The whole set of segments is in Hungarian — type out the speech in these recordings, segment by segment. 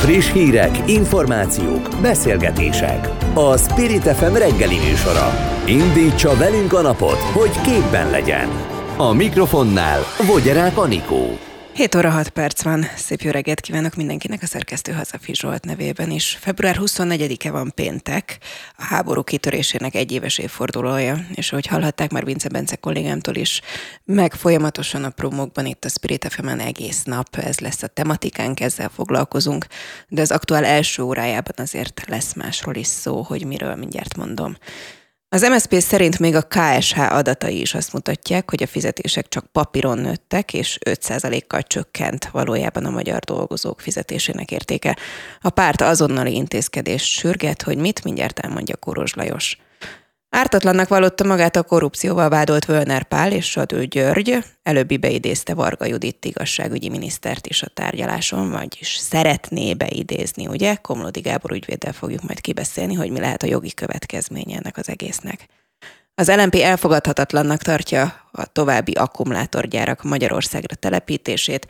Friss hírek, információk, beszélgetések. A Spirit FM reggeli műsora. Indítsa velünk a napot, hogy képben legyen. A mikrofonnál Vogyerák Anikó. 7 óra 6 perc van. Szép jó reggelt kívánok mindenkinek a szerkesztő Hazafi Zsolt nevében is. Február 24-e van péntek, a háború kitörésének egyéves évfordulója, és ahogy hallhatták már Vince Bence kollégámtól is, meg folyamatosan a promókban itt a Spirit fm egész nap, ez lesz a tematikánk, ezzel foglalkozunk, de az aktuál első órájában azért lesz másról is szó, hogy miről mindjárt mondom. Az MSZP szerint még a KSH adatai is azt mutatják, hogy a fizetések csak papíron nőttek, és 5%-kal csökkent valójában a magyar dolgozók fizetésének értéke. A párt azonnali intézkedést sürget, hogy mit mindjárt elmondja Koros Lajos. Ártatlannak vallotta magát a korrupcióval vádolt Völner Pál és Sadő György, előbbi beidézte Varga Judit igazságügyi minisztert is a tárgyaláson, vagyis szeretné beidézni, ugye? Komlódi Gábor ügyvéddel fogjuk majd kibeszélni, hogy mi lehet a jogi következménye ennek az egésznek. Az LNP elfogadhatatlannak tartja a további akkumulátorgyárak Magyarországra telepítését,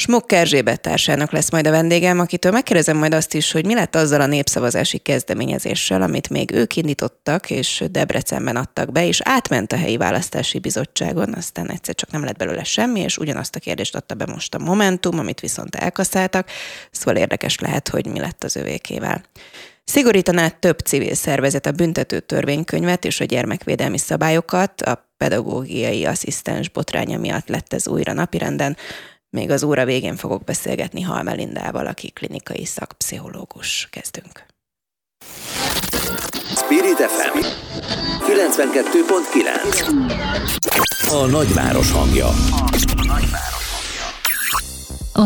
Smok Erzsébet társának lesz majd a vendégem, akitől megkérdezem majd azt is, hogy mi lett azzal a népszavazási kezdeményezéssel, amit még ők indítottak, és Debrecenben adtak be, és átment a helyi választási bizottságon, aztán egyszer csak nem lett belőle semmi, és ugyanazt a kérdést adta be most a Momentum, amit viszont elkaszáltak, szóval érdekes lehet, hogy mi lett az övékével. Szigorítaná több civil szervezet a büntető törvénykönyvet és a gyermekvédelmi szabályokat, a pedagógiai asszisztens botránya miatt lett ez újra napirenden. Még az óra végén fogok beszélgetni Halmelindával, aki klinikai szakpszichológus. Kezdünk. Spirit FM 92.9 A nagyváros hangja. A nagyváros.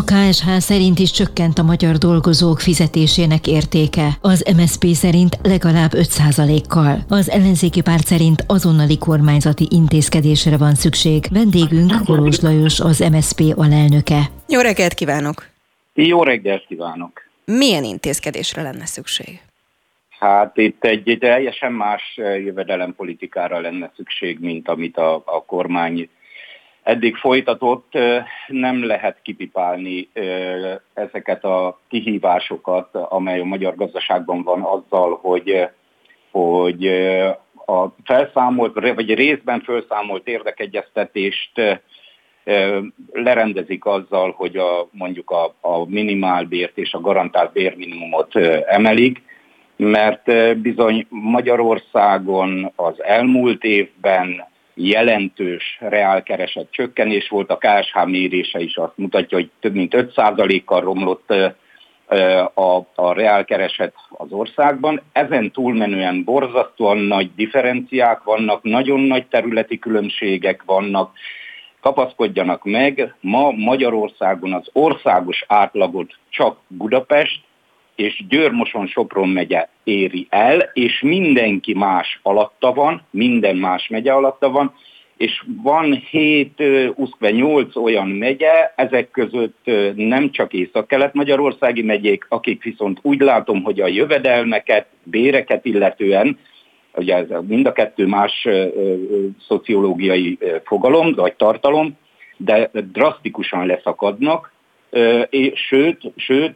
A KSH szerint is csökkent a magyar dolgozók fizetésének értéke, az MSP szerint legalább 5%-kal. Az ellenzéki párt szerint azonnali kormányzati intézkedésre van szükség. Vendégünk Kolos Lajos, az MSP alelnöke. Jó reggelt kívánok! Jó reggelt kívánok! Milyen intézkedésre lenne szükség? Hát itt egy, egy teljesen más jövedelempolitikára lenne szükség, mint amit a, a kormány eddig folytatott, nem lehet kipipálni ezeket a kihívásokat, amely a magyar gazdaságban van azzal, hogy, hogy a felszámolt, vagy részben felszámolt érdekegyeztetést lerendezik azzal, hogy a, mondjuk a, a minimálbért és a garantált bérminimumot emelik, mert bizony Magyarországon az elmúlt évben jelentős reálkereset csökkenés volt, a KSH mérése is azt mutatja, hogy több mint 5%-kal romlott a, a reálkereset az országban. Ezen túlmenően borzasztóan nagy differenciák vannak, nagyon nagy területi különbségek vannak, kapaszkodjanak meg, ma Magyarországon az országos átlagot csak Budapest és Győr-Moson-Sopron megye éri el, és mindenki más alatta van, minden más megye alatta van, és van 7, 8 olyan megye, ezek között nem csak észak-kelet-magyarországi megyék, akik viszont úgy látom, hogy a jövedelmeket, béreket illetően, ugye ez mind a kettő más szociológiai fogalom, vagy tartalom, de drasztikusan leszakadnak, sőt, sőt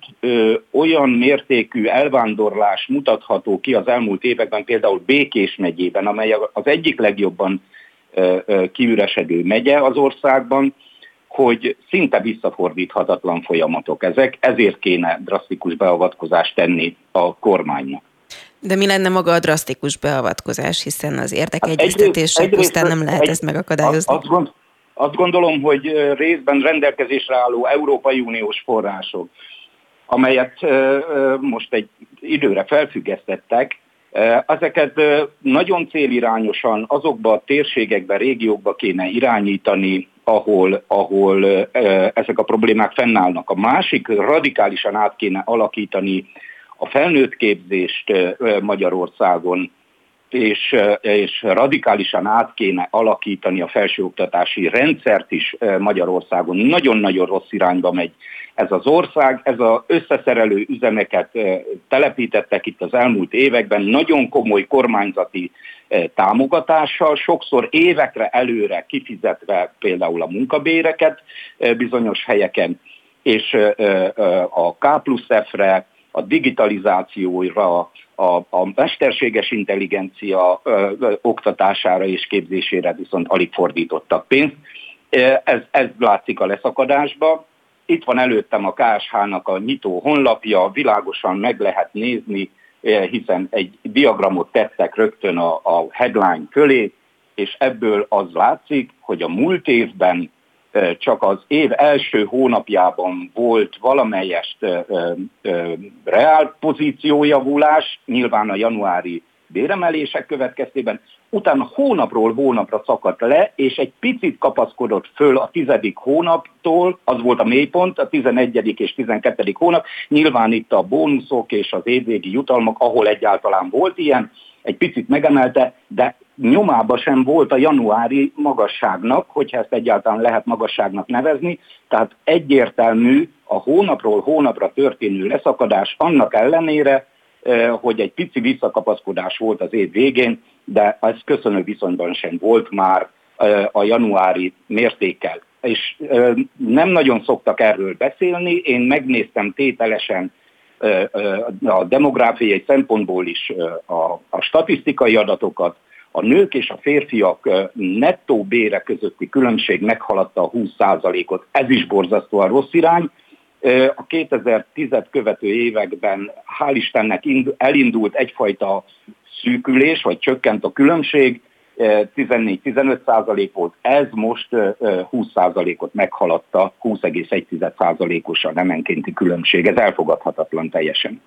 olyan mértékű elvándorlás mutatható ki az elmúlt években, például Békés megyében, amely az egyik legjobban kiüresedő megye az országban, hogy szinte visszafordíthatatlan folyamatok ezek, ezért kéne drasztikus beavatkozást tenni a kormánynak. De mi lenne maga a drasztikus beavatkozás, hiszen az érdekegyeztetéssel hát pusztán nem lehet egy, ezt megakadályozni? Azt, gond, azt gondolom, hogy részben rendelkezésre álló Európai Uniós források, amelyet most egy időre felfüggesztettek, ezeket nagyon célirányosan azokba a térségekbe, régiókba kéne irányítani, ahol, ahol ezek a problémák fennállnak. A másik radikálisan át kéne alakítani a felnőtt képzést Magyarországon, és, és radikálisan át kéne alakítani a felsőoktatási rendszert is Magyarországon. Nagyon-nagyon rossz irányba megy ez az ország, ez az összeszerelő üzemeket telepítettek itt az elmúlt években, nagyon komoly kormányzati támogatással, sokszor évekre előre kifizetve például a munkabéreket bizonyos helyeken, és a K plusz F-re, a digitalizációra, a, a mesterséges intelligencia ö, ö, oktatására és képzésére viszont alig fordítottak pénzt. Ez, ez látszik a leszakadásba. Itt van előttem a KSH-nak a nyitó honlapja, világosan meg lehet nézni, hiszen egy diagramot tettek rögtön a, a headline fölé, és ebből az látszik, hogy a múlt évben csak az év első hónapjában volt valamelyest reál pozíciójavulás, nyilván a januári béremelések következtében, utána hónapról hónapra szakadt le, és egy picit kapaszkodott föl a tizedik hónaptól, az volt a mélypont, a tizenegyedik és tizenkettedik hónap, nyilván itt a bónuszok és az évvégi jutalmak, ahol egyáltalán volt ilyen, egy picit megemelte, de nyomába sem volt a januári magasságnak, hogyha ezt egyáltalán lehet magasságnak nevezni, tehát egyértelmű a hónapról hónapra történő leszakadás annak ellenére, eh, hogy egy pici visszakapaszkodás volt az év végén, de ez köszönő viszonyban sem volt már eh, a januári mértékkel. És eh, nem nagyon szoktak erről beszélni, én megnéztem tételesen a demográfiai szempontból is a, a statisztikai adatokat, a nők és a férfiak nettó bére közötti különbség meghaladta a 20%-ot. Ez is borzasztóan rossz irány. A 2010-et követő években hál' Istennek elindult egyfajta szűkülés, vagy csökkent a különbség, 14-15 százalék volt, ez most 20 százalékot meghaladta, 20,1 százalékos a nemenkénti különbség. Ez elfogadhatatlan teljesen.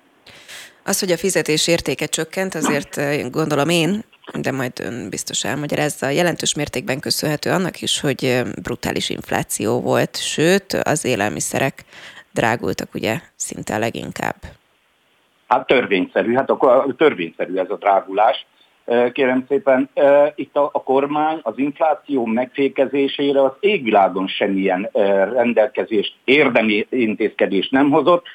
Az, hogy a fizetés értéke csökkent, azért gondolom én, de majd ön biztos elmagyarázza, jelentős mértékben köszönhető annak is, hogy brutális infláció volt, sőt, az élelmiszerek drágultak ugye szinte leginkább. Hát törvényszerű, hát akkor törvényszerű ez a drágulás. Kérem szépen, itt a, a kormány az infláció megfékezésére az égvilágon semmilyen rendelkezést, érdemi intézkedést nem hozott,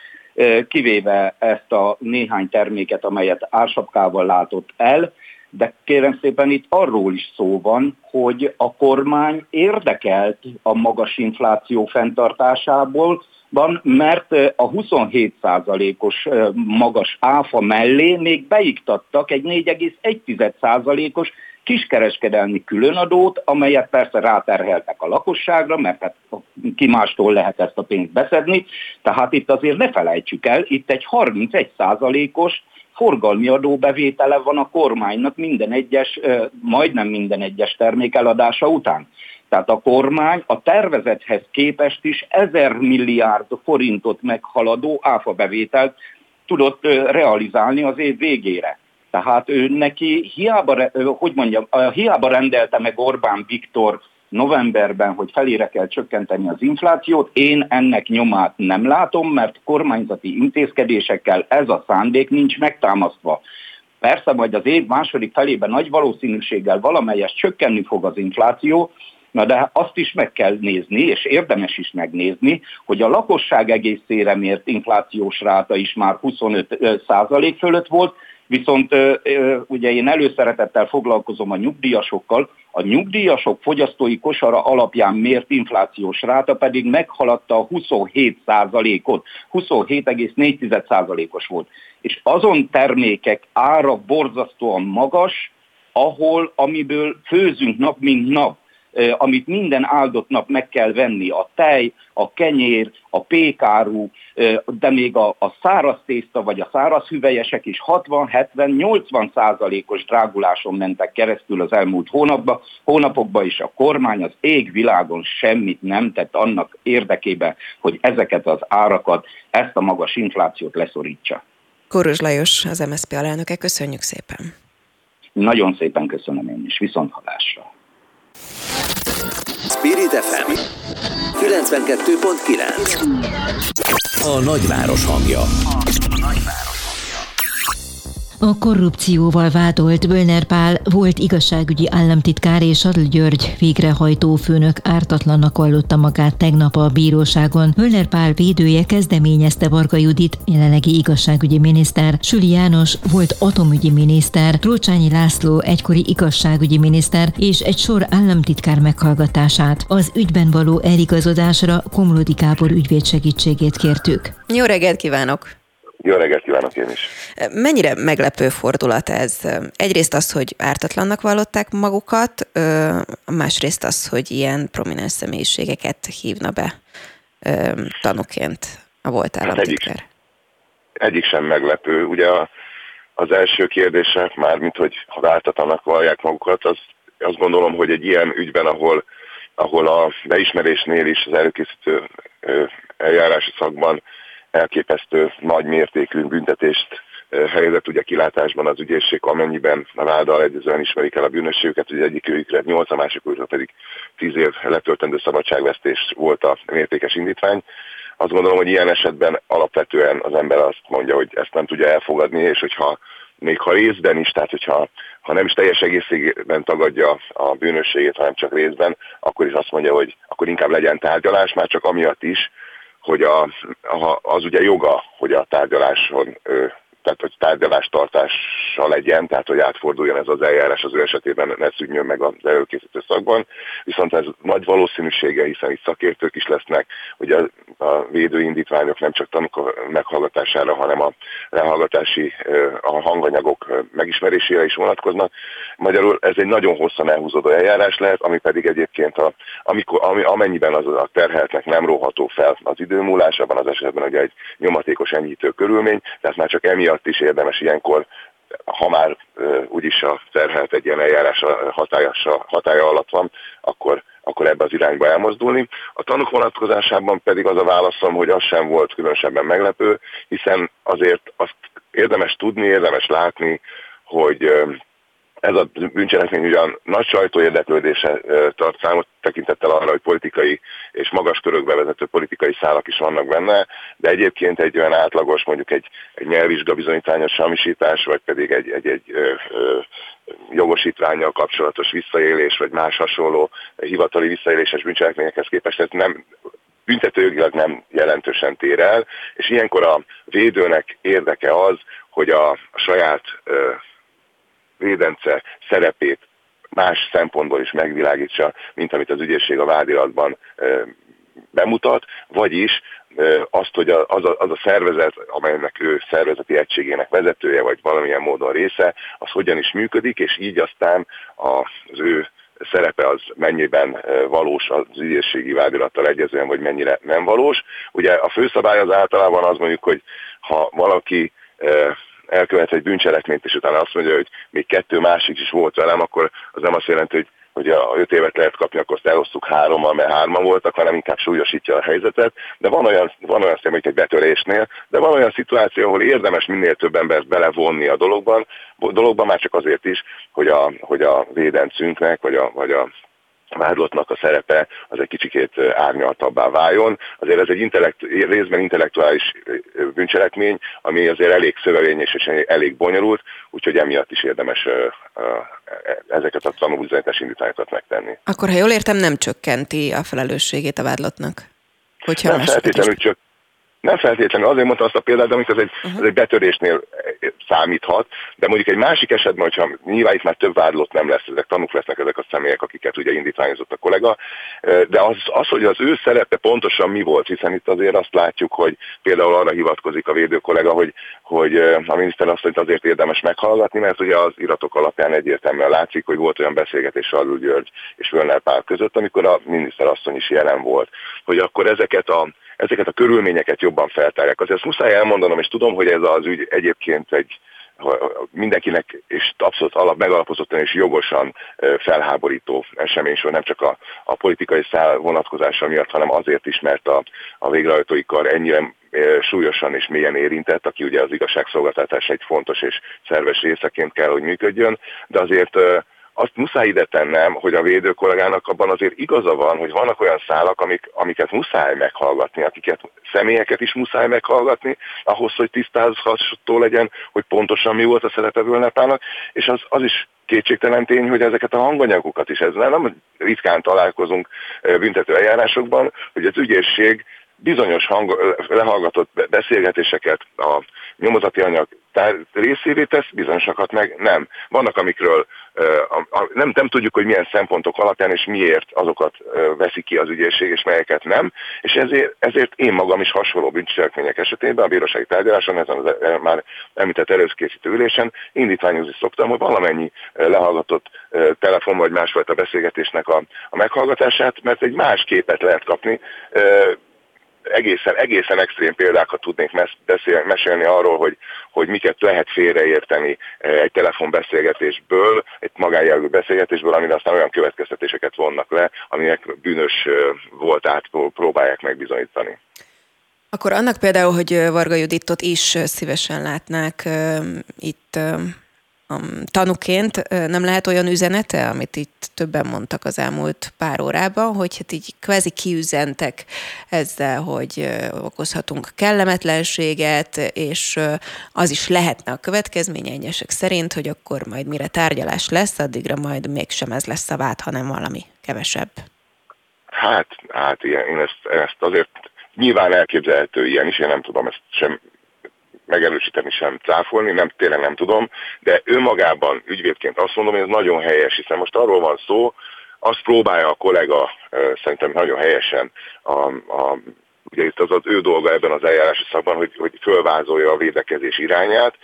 kivéve ezt a néhány terméket, amelyet ársapkával látott el, de kérem szépen itt arról is szó van, hogy a kormány érdekelt a magas infláció fenntartásából, van, mert a 27%-os magas áfa mellé még beiktattak egy 4,1%-os kiskereskedelmi különadót, amelyet persze ráterheltek a lakosságra, mert hát ki mástól lehet ezt a pénzt beszedni. Tehát itt azért ne felejtsük el, itt egy 31%-os forgalmi adóbevétele van a kormánynak minden egyes, majdnem minden egyes termék eladása után. Tehát a kormány a tervezethez képest is 1000 milliárd forintot meghaladó áfabevételt tudott realizálni az év végére. Tehát ő neki hiába, hogy mondjam, hiába rendelte meg Orbán Viktor novemberben, hogy felére kell csökkenteni az inflációt. Én ennek nyomát nem látom, mert kormányzati intézkedésekkel ez a szándék nincs megtámasztva. Persze majd az év második felében nagy valószínűséggel valamelyes csökkenni fog az infláció, Na de azt is meg kell nézni, és érdemes is megnézni, hogy a lakosság egészére mért inflációs ráta is már 25 százalék fölött volt, Viszont ugye én előszeretettel foglalkozom a nyugdíjasokkal, a nyugdíjasok fogyasztói kosara alapján mért inflációs ráta pedig meghaladta a 27% ot 27,4 os volt. És azon termékek ára borzasztóan magas, ahol, amiből főzünk nap mint nap amit minden áldott nap meg kell venni, a tej, a kenyér, a pékáru, de még a, a száraz tészta vagy a száraz hüvelyesek is 60-70-80 százalékos dráguláson mentek keresztül az elmúlt hónapban, hónapokban is a kormány az égvilágon semmit nem tett annak érdekében, hogy ezeket az árakat, ezt a magas inflációt leszorítsa. Kórus Lajos, az MSZP alelnöke, köszönjük szépen. Nagyon szépen köszönöm én is, viszont hallásra. Spirit FM 92.9 A nagyváros hangja. A korrupcióval vádolt Völner Pál volt igazságügyi államtitkár és Adl György végrehajtó főnök ártatlannak vallotta magát tegnap a bíróságon. Völner Pál védője kezdeményezte Varga Judit, jelenlegi igazságügyi miniszter, Süli János volt atomügyi miniszter, Trócsányi László egykori igazságügyi miniszter és egy sor államtitkár meghallgatását. Az ügyben való eligazodásra Komlódi Kábor ügyvéd segítségét kértük. Jó reggelt kívánok! Jó reggelt kívánok én is! Mennyire meglepő fordulat ez? Egyrészt az, hogy ártatlannak vallották magukat, másrészt az, hogy ilyen prominens személyiségeket hívna be tanúként a volt államtitkár. Hát egyik, egyik sem meglepő. Ugye a, az első kérdések már, mint hogy ha ártatlannak vallják magukat, az, azt gondolom, hogy egy ilyen ügyben, ahol, ahol a beismerésnél is az előkészítő eljárási szakban elképesztő nagy mértékű büntetést helyezett ugye kilátásban az ügyészség, amennyiben a váddal egyezően ismerik el a bűnösségüket, hogy egyik őjükre 8, a másik őjükre pedig 10 év letöltendő szabadságvesztés volt a mértékes indítvány. Azt gondolom, hogy ilyen esetben alapvetően az ember azt mondja, hogy ezt nem tudja elfogadni, és hogyha még ha részben is, tehát hogyha ha nem is teljes egészében tagadja a bűnösségét, hanem csak részben, akkor is azt mondja, hogy akkor inkább legyen tárgyalás, már csak amiatt is, hogy a, az ugye joga, hogy a tárgyaláson tehát hogy tárgyalástartása legyen, tehát hogy átforduljon ez az eljárás az ő esetében, ne szűnjön meg az előkészítő szakban, viszont ez nagy valószínűsége, hiszen itt szakértők is lesznek, hogy a, a védőindítványok nem csak tanúk meghallgatására, hanem a lehallgatási a hanganyagok megismerésére is vonatkoznak. Magyarul ez egy nagyon hosszan elhúzódó eljárás lehet, ami pedig egyébként a, amikor, ami, amennyiben az a terheltnek nem róható fel az abban az esetben ugye egy nyomatékos enyhítő körülmény, tehát már csak emiatt miatt is érdemes ilyenkor, ha már úgyis a terhelt egy ilyen eljárás hatája, hatája alatt van, akkor akkor ebbe az irányba elmozdulni. A tanúk vonatkozásában pedig az a válaszom, hogy az sem volt különösebben meglepő, hiszen azért azt érdemes tudni, érdemes látni, hogy ez a bűncselekmény ugyan nagy sajtó érdeklődése tart számot tekintettel arra, hogy politikai és magas körökbe vezető politikai szálak is vannak benne, de egyébként egy olyan átlagos, mondjuk egy, egy nyelvvizsga bizonyítványos samisítás, vagy pedig egy, egy, egy ö, ö, jogosítványjal kapcsolatos visszaélés, vagy más hasonló hivatali visszaéléses bűncselekményekhez képest ez nem büntetőjogilag nem jelentősen tér el, és ilyenkor a védőnek érdeke az, hogy a saját védence szerepét más szempontból is megvilágítsa, mint amit az ügyészség a vádiratban bemutat, vagyis azt, hogy az a, az a szervezet, amelynek ő szervezeti egységének vezetője, vagy valamilyen módon része, az hogyan is működik, és így aztán az ő szerepe az mennyiben valós az ügyészségi vádirattal egyezően, vagy mennyire nem valós. Ugye a főszabály az általában az mondjuk, hogy ha valaki elkövet egy bűncselekményt, és utána azt mondja, hogy még kettő másik is volt velem, akkor az nem azt jelenti, hogy hogy a öt évet lehet kapni, akkor azt elosztuk hárommal, mert hárman voltak, hanem inkább súlyosítja a helyzetet. De van olyan, van olyan szem, egy betörésnél, de van olyan szituáció, ahol érdemes minél több embert belevonni a dologban, dologban már csak azért is, hogy a, hogy a védencünknek, vagy a, vagy a vádlottnak a szerepe az egy kicsikét árnyaltabbá váljon. Azért ez egy intellekt, részben intellektuális bűncselekmény, ami azért elég szövevényes és elég bonyolult, úgyhogy emiatt is érdemes ezeket a tanulbizonyítás indítványokat megtenni. Akkor, ha jól értem, nem csökkenti a felelősségét a vádlottnak? Hogyha nem feltétlenül csök, nem feltétlenül, azért mondtam azt a példát, de ez egy, uh-huh. ez egy betörésnél számíthat, de mondjuk egy másik esetben, hogyha nyilván itt már több vádlott nem lesz, ezek tanúk lesznek ezek a személyek, akiket ugye indítványozott a kollega, de az, az, hogy az ő szerepe pontosan mi volt, hiszen itt azért azt látjuk, hogy például arra hivatkozik a védő kollega, hogy, hogy a miniszter azt mondja, azért érdemes meghallgatni, mert ugye az iratok alapján egyértelműen látszik, hogy volt olyan beszélgetés Arlul György és Völner Pál között, amikor a miniszter asszony is jelen volt, hogy akkor ezeket a ezeket a körülményeket jobban feltárják. Azért ezt muszáj elmondanom, és tudom, hogy ez az ügy egyébként egy mindenkinek és abszolút alap, megalapozottan és jogosan felháborító esemény sor, nem csak a, a politikai szál vonatkozása miatt, hanem azért is, mert a, a végrehajtói kar ennyire súlyosan és mélyen érintett, aki ugye az igazságszolgáltatás egy fontos és szerves részeként kell, hogy működjön, de azért azt muszáj ide tennem, hogy a védő kollégának abban azért igaza van, hogy vannak olyan szálak, amik, amiket muszáj meghallgatni, akiket személyeket is muszáj meghallgatni, ahhoz, hogy tisztázható legyen, hogy pontosan mi volt a szerepe Völnepának, és az, az is kétségtelen tény, hogy ezeket a hanganyagokat is, ezzel nem ritkán találkozunk büntető eljárásokban, hogy az ügyészség bizonyos hang, lehallgatott beszélgetéseket a nyomozati anyag részévé tesz, bizonyosakat meg nem. Vannak, amikről nem, nem tudjuk, hogy milyen szempontok alapján és miért azokat veszi ki az ügyészség, és melyeket nem, és ezért, ezért én magam is hasonló bűncselekmények esetében a bírósági tárgyaláson, ezen az már említett előkészítő ülésen indítványozni szoktam, hogy valamennyi lehallgatott telefon vagy másfajta beszélgetésnek a, a meghallgatását, mert egy más képet lehet kapni egészen, egészen extrém példákat tudnék beszél, mesélni arról, hogy, hogy miket lehet félreérteni eh, egy telefonbeszélgetésből, egy magánjelgő beszélgetésből, amire aztán olyan következtetéseket vonnak le, aminek bűnös eh, voltát próbálják megbizonyítani. Akkor annak például, hogy Varga Juditot is szívesen látnák itt tanuként nem lehet olyan üzenete, amit itt többen mondtak az elmúlt pár órában, hogy hát így kvázi kiüzentek ezzel, hogy okozhatunk kellemetlenséget, és az is lehetne a következménye egyesek szerint, hogy akkor majd mire tárgyalás lesz, addigra majd mégsem ez lesz a vád, hanem valami kevesebb. Hát, hát ilyen, én ezt, ezt azért nyilván elképzelhető ilyen is, én nem tudom ezt sem megerősíteni sem. Cáfolni, nem, tényleg nem tudom, de önmagában ügyvédként azt mondom, hogy ez nagyon helyes, hiszen most arról van szó, azt próbálja a kollega szerintem nagyon helyesen a, a ugye itt az az ő dolga ebben az eljárási szakban, hogy, hogy fölvázolja a védekezés irányát,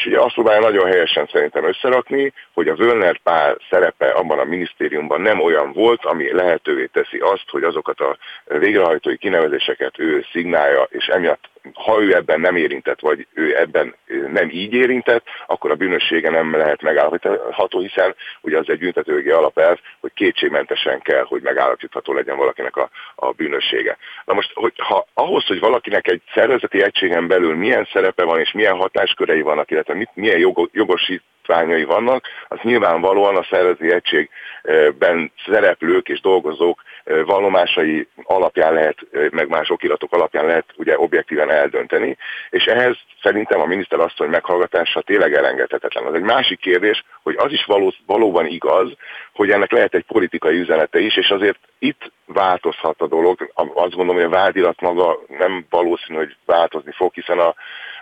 és ugye azt próbálja nagyon helyesen szerintem összerakni, hogy a Völner Pál szerepe abban a minisztériumban nem olyan volt, ami lehetővé teszi azt, hogy azokat a végrehajtói kinevezéseket ő szignálja, és emiatt ha ő ebben nem érintett, vagy ő ebben nem így érintett, akkor a bűnössége nem lehet megállapítható, hiszen ugye az egy büntetőjogi alapelv, hogy kétségmentesen kell, hogy megállapítható legyen valakinek a, a bűnössége. Na most, hogy ha ahhoz, hogy valakinek egy szervezeti egységen belül milyen szerepe van, és milyen hatáskörei vannak, illetve mit, milyen jogosít, indítványai vannak, az nyilvánvalóan a szervezeti egységben szereplők és dolgozók vallomásai alapján lehet, meg más okiratok alapján lehet ugye objektíven eldönteni, és ehhez szerintem a miniszter asszony meghallgatása tényleg elengedhetetlen. Az egy másik kérdés, hogy az is való, valóban igaz, hogy ennek lehet egy politikai üzenete is, és azért itt változhat a dolog. Azt gondolom, hogy a vádirat maga nem valószínű, hogy változni fog, hiszen a,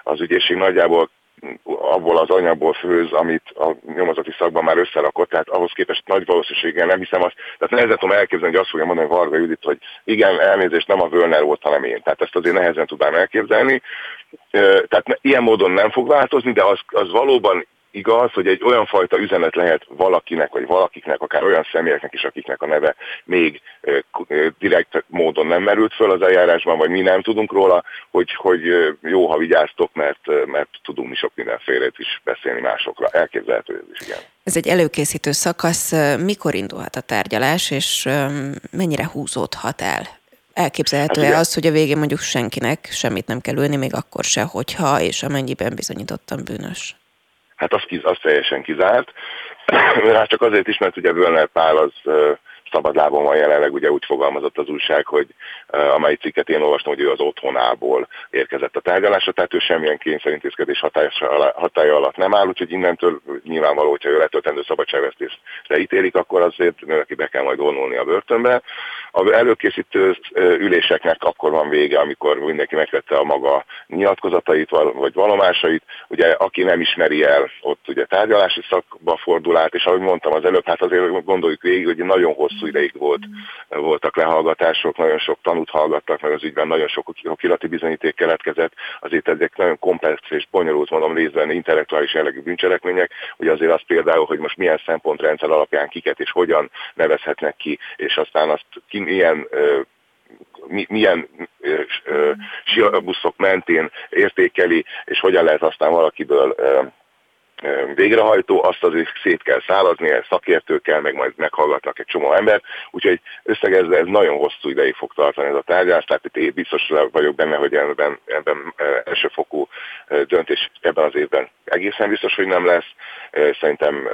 az ügyészség nagyjából abból az anyagból főz, amit a nyomozati szakban már összerakott, tehát ahhoz képest nagy valószínűséggel nem hiszem azt, tehát nehezen tudom elképzelni, hogy azt fogja mondani Varga Judit, hogy igen, elnézést nem a Völner volt, hanem én. Tehát ezt azért nehezen tudnám elképzelni. Tehát ilyen módon nem fog változni, de az, az valóban igaz, hogy egy olyan fajta üzenet lehet valakinek, vagy valakiknek, akár olyan személyeknek is, akiknek a neve még direkt módon nem merült föl az eljárásban, vagy mi nem tudunk róla, hogy, hogy jó, ha vigyáztok, mert, mert tudunk mi sok mindenfélét is beszélni másokra. Elképzelhető ez is, igen. Ez egy előkészítő szakasz. Mikor indulhat a tárgyalás, és mennyire húzódhat el? Elképzelhető-e hát, az, hogy a végén mondjuk senkinek semmit nem kell ülni, még akkor se, hogyha és amennyiben bizonyítottan bűnös? Hát az, kiz, az teljesen kizárt. hát csak azért is, mert ugye Völner Pál az szabadlábon van jelenleg, ugye úgy fogalmazott az újság, hogy uh, amely cikket én olvastam, hogy ő az otthonából érkezett a tárgyalásra, tehát ő semmilyen kényszerintézkedés hatája alatt nem áll, úgyhogy innentől nyilvánvaló, hogyha ő letöltendő szabadságvesztésre ítélik, akkor azért neki be kell majd vonulni a börtönbe. A előkészítő üléseknek akkor van vége, amikor mindenki megtette a maga nyilatkozatait vagy valomásait. Ugye aki nem ismeri el, ott ugye tárgyalási szakba fordul át, és ahogy mondtam az előbb, hát azért gondoljuk végig, hogy nagyon hosszú ideig volt, voltak lehallgatások, nagyon sok tanút hallgattak meg az ügyben, nagyon sok okirati bizonyíték keletkezett, azért ezek nagyon komplex és bonyolult, mondom részben intellektuális jellegű bűncselekmények, ugye azért az például, hogy most milyen szempontrendszer alapján kiket és hogyan nevezhetnek ki, és aztán azt ki milyen milyen buszok mentén értékeli, és hogyan lehet aztán valakiből végrehajtó, azt azért szét kell szállazni, szakértőkkel, meg majd meghallgatnak egy csomó ember, úgyhogy összegezve ez nagyon hosszú ideig fog tartani ez a tárgyalás, tehát itt én biztos vagyok benne, hogy ebben, ebben elsőfokú döntés ebben az évben egészen biztos, hogy nem lesz. Szerintem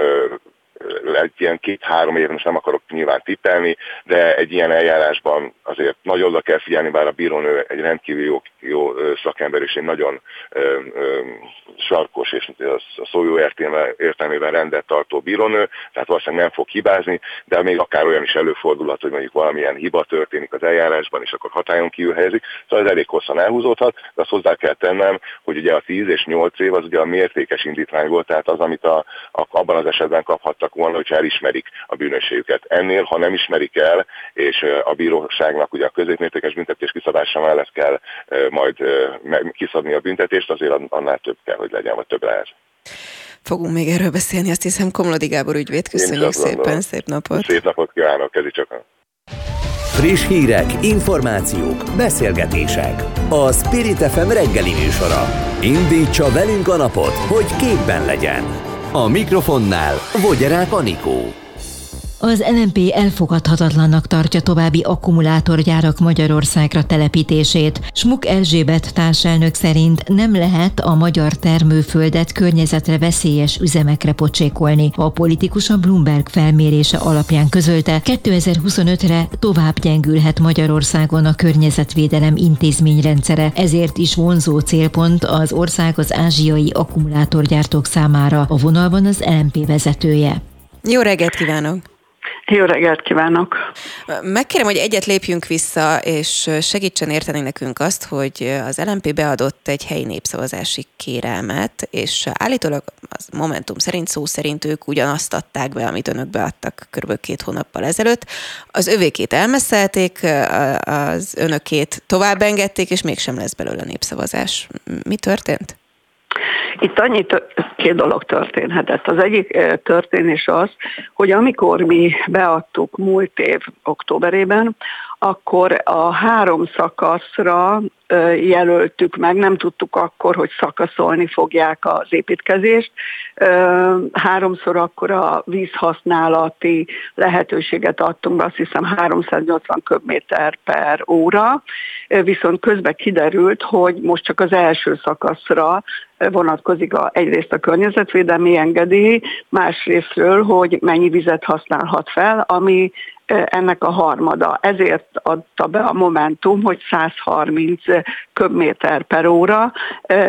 egy ilyen két-három év, most nem akarok nyilván tippelni, de egy ilyen eljárásban azért nagyon oda kell figyelni, bár a bírónő egy rendkívül jó, jó szakember, és egy nagyon ö, ö, sarkos és a szó jó értelmében rendet tartó bírónő, tehát valószínűleg nem fog hibázni, de még akár olyan is előfordulhat, hogy mondjuk valamilyen hiba történik az eljárásban, és akkor hatályon kívül helyezik. Szóval ez elég hosszan elhúzódhat, de azt hozzá kell tennem, hogy ugye a 10 és 8 év az ugye a mértékes indítvány volt, tehát az, amit a, a, abban az esetben kaphattak volna, hogyha elismerik a bűnösségüket. Ennél, ha nem ismerik el, és a bíróságnak ugye a középmértékes büntetés kiszabása mellett kell majd kiszabni a büntetést, azért annál több kell, hogy legyen, vagy több lehet. Fogunk még erről beszélni, azt hiszem Komlodi Gábor ügyvéd. Köszönjük szépen, gondolom. szép napot! Szép napot kívánok, kezi csak! Friss hírek, információk, beszélgetések. A Spirit FM reggeli műsora. Indítsa velünk a napot, hogy képben legyen. A mikrofonnál Vogyerák Anikó. Az LNP elfogadhatatlannak tartja további akkumulátorgyárak Magyarországra telepítését. Smuk Erzsébet társelnök szerint nem lehet a magyar termőföldet környezetre veszélyes üzemekre pocsékolni. A politikus a Bloomberg felmérése alapján közölte, 2025-re tovább gyengülhet Magyarországon a környezetvédelem intézményrendszere, ezért is vonzó célpont az ország az ázsiai akkumulátorgyártók számára. A vonalban az LNP vezetője. Jó reggelt kívánok! Jó reggelt kívánok! Megkérem, hogy egyet lépjünk vissza, és segítsen érteni nekünk azt, hogy az LMP beadott egy helyi népszavazási kérelmet, és állítólag az Momentum szerint szó szerint ők ugyanazt adták be, amit önök beadtak kb. két hónappal ezelőtt. Az övékét elmeszelték, az önökét tovább engedték, és mégsem lesz belőle népszavazás. Mi történt? Itt annyi két dolog történhetett. Az egyik történés az, hogy amikor mi beadtuk múlt év októberében, akkor a három szakaszra jelöltük meg, nem tudtuk akkor, hogy szakaszolni fogják az építkezést. Háromszor akkor a vízhasználati lehetőséget adtunk be, azt hiszem 380 köbméter per óra, viszont közben kiderült, hogy most csak az első szakaszra vonatkozik a, egyrészt a környezetvédelmi engedély, másrésztről, hogy mennyi vizet használhat fel, ami ennek a harmada. Ezért adta be a Momentum, hogy 130 köbméter per óra,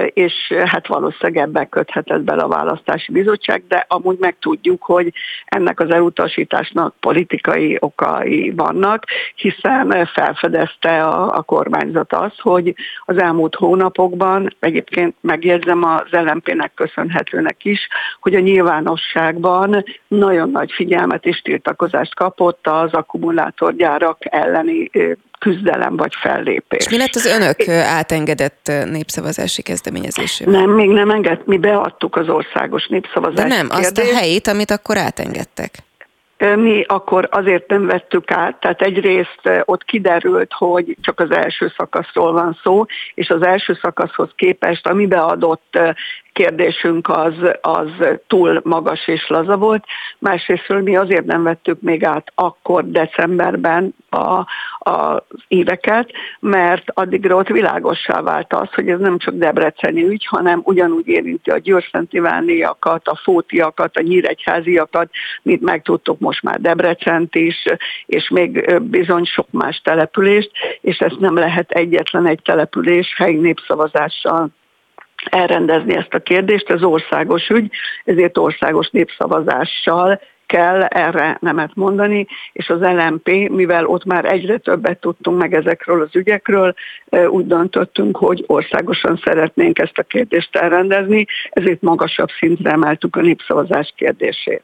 és hát valószínűleg ebbe köthetett bele a választási bizottság, de amúgy meg tudjuk, hogy ennek az elutasításnak politikai okai vannak, hiszen felfedezte a, a kormányzat azt, hogy az elmúlt hónapokban, egyébként megjegyzem az LMP-nek köszönhetőnek is, hogy a nyilvánosságban nagyon nagy figyelmet és tiltakozást kapott az akkumulátorgyárak elleni küzdelem vagy fellépés. És mi lett az önök átengedett népszavazási kezdeményezésével? Nem, még nem enged, mi beadtuk az országos népszavazási De nem, kérdést. azt a helyét, amit akkor átengedtek. Mi akkor azért nem vettük át, tehát egyrészt ott kiderült, hogy csak az első szakaszról van szó, és az első szakaszhoz képest, ami beadott kérdésünk az, az túl magas és laza volt. Másrésztről mi azért nem vettük még át akkor decemberben a, a éveket, mert addigra ott világossá vált az, hogy ez nem csak debreceni ügy, hanem ugyanúgy érinti a győrszentivániakat, a fótiakat, a nyíregyháziakat, mint megtudtuk most már Debrecent is, és még bizony sok más települést, és ezt nem lehet egyetlen egy település helyi népszavazással elrendezni ezt a kérdést, ez országos ügy, ezért országos népszavazással kell erre nemet mondani, és az LMP, mivel ott már egyre többet tudtunk meg ezekről az ügyekről, úgy döntöttünk, hogy országosan szeretnénk ezt a kérdést elrendezni, ezért magasabb szintre emeltük a népszavazás kérdését.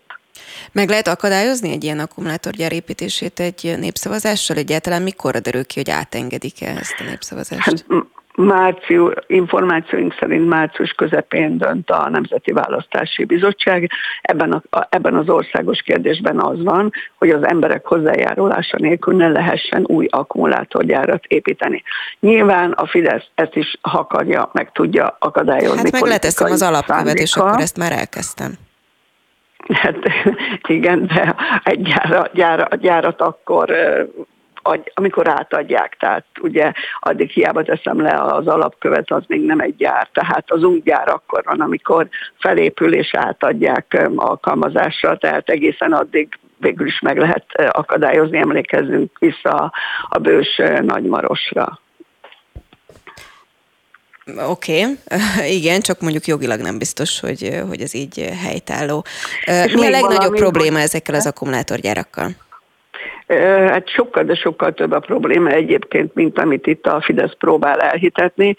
Meg lehet akadályozni egy ilyen akkumulátorgyár építését egy népszavazással? Egyáltalán mikor derül ki, hogy átengedik-e ezt a népszavazást? Hát, március, információink szerint március közepén dönt a Nemzeti Választási Bizottság. Ebben, a, ebben az országos kérdésben az van, hogy az emberek hozzájárulása nélkül ne lehessen új akkumulátorgyárat építeni. Nyilván a Fidesz ezt is akarja, meg tudja akadályozni. Hát meg leteszem az alapkövet, és akkor ezt már elkezdtem. Hát igen, de egy gyárat, gyárat, gyárat akkor amikor átadják. Tehát ugye addig hiába teszem le az alapkövet, az még nem egy gyár. Tehát az új gyár akkor van, amikor felépül és átadják alkalmazásra, tehát egészen addig végül is meg lehet akadályozni, emlékezzünk vissza a bős nagymarosra. Oké, okay. igen, csak mondjuk jogilag nem biztos, hogy, hogy ez így helytálló. Mi a legnagyobb probléma ezekkel az akkumulátorgyárakkal? Hát sokkal, de sokkal több a probléma egyébként, mint amit itt a Fidesz próbál elhitetni.